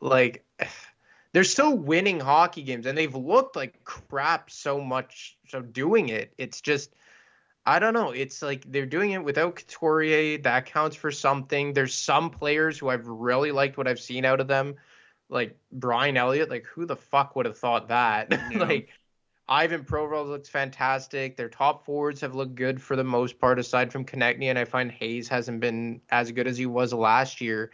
Like [SIGHS] they're still winning hockey games and they've looked like crap so much so doing it. It's just I don't know. It's like they're doing it without Couturier. That counts for something. There's some players who I've really liked what I've seen out of them, like Brian Elliott. Like who the fuck would have thought that? [LAUGHS] Yeah. like Ivan Provorov looks fantastic. Their top forwards have looked good for the most part, aside from Konecny, and I find Hayes hasn't been as good as he was last year.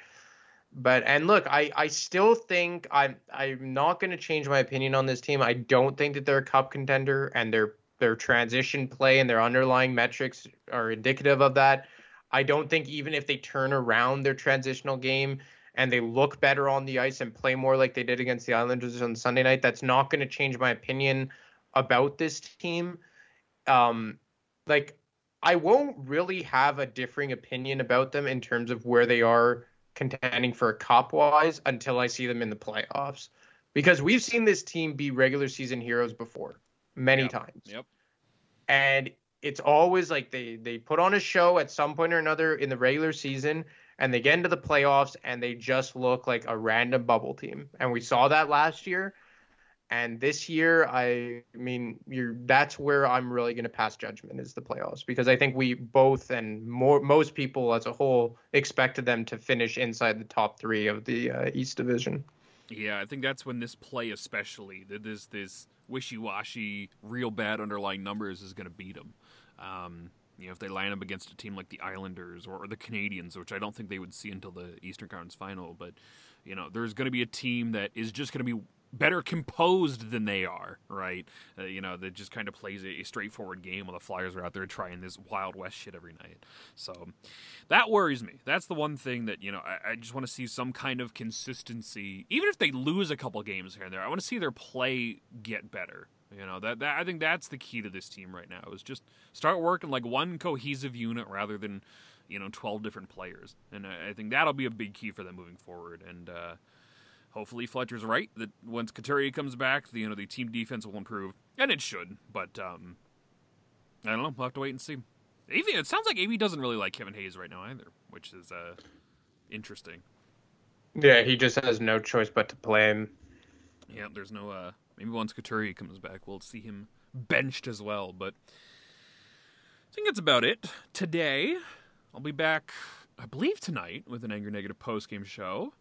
But and look, I I still think I'm I'm not going to change my opinion on this team. I don't think that they're a cup contender, and their their transition play and their underlying metrics are indicative of that. I don't think even if they turn around their transitional game and they look better on the ice and play more like they did against the Islanders on Sunday night, that's not going to change my opinion about this team. Um, like I won't really have a differing opinion about them in terms of where they are contending for a cup wise until I see them in the playoffs. Because we've seen this team be regular season heroes before many Yep. times. Yep. And it's always like they they put on a show at some point or another in the regular season and they get into the playoffs and they just look like a random bubble team. And we saw that last year. And this year, I mean, you're that's where I'm really going to pass judgment is the playoffs because I think we both and more most people as a whole expected them to finish inside the top three of the uh, East Division. Yeah, I think that's when this play, especially this this wishy-washy, real bad underlying numbers, is going to beat them. Um, you know, if they line up against a team like the Islanders or, or the Canadiens, which I don't think they would see until the Eastern Conference Final, but you know, there's going to be a team that is just going to be better composed than they are, right? Uh, you know, that just kind of plays a, straightforward game while the Flyers are out there trying this Wild West shit every night. So that worries me. That's the one thing that, you know, I, I just want to see some kind of consistency. Even if they lose a couple games here and there, I want to see their play get better. You know, that, that I think that's the key to this team right now is just start working like one cohesive unit rather than, you know, 12 different players. And I, I think that'll be a big key for them moving forward. And, uh, hopefully Fletcher's right that once Couturier comes back, the, you know the team defense will improve, and it should. But um, I don't know. We'll have to wait and see. AV, it sounds like AV doesn't really like Kevin Hayes right now either, which is uh, interesting. Yeah, he just has no choice but to play him. Yeah, there's no. Uh, maybe once Couturier comes back, we'll see him benched as well. But I think that's about it today. I'll be back, I believe, tonight with an Angry Negative post game show.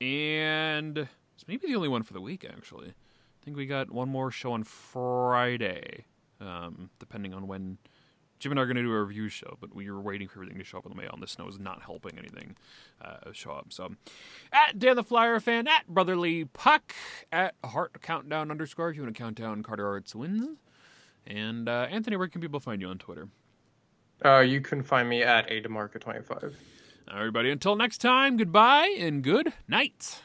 And it's maybe the only one for the week, actually. I think we got one more show on Friday, um, depending on when Jim and I are going to do a review show, but we were waiting for everything to show up in the mail, and the snow is not helping anything uh, show up. So, at Dan the Flyer fan, at Brotherly Puck, at Heart Countdown underscore if you want to count down Carter Hart's wins. And uh, Anthony, where can people find you on Twitter? Uh, you can find me at ADemarca25. Everybody, until next time, goodbye and good night.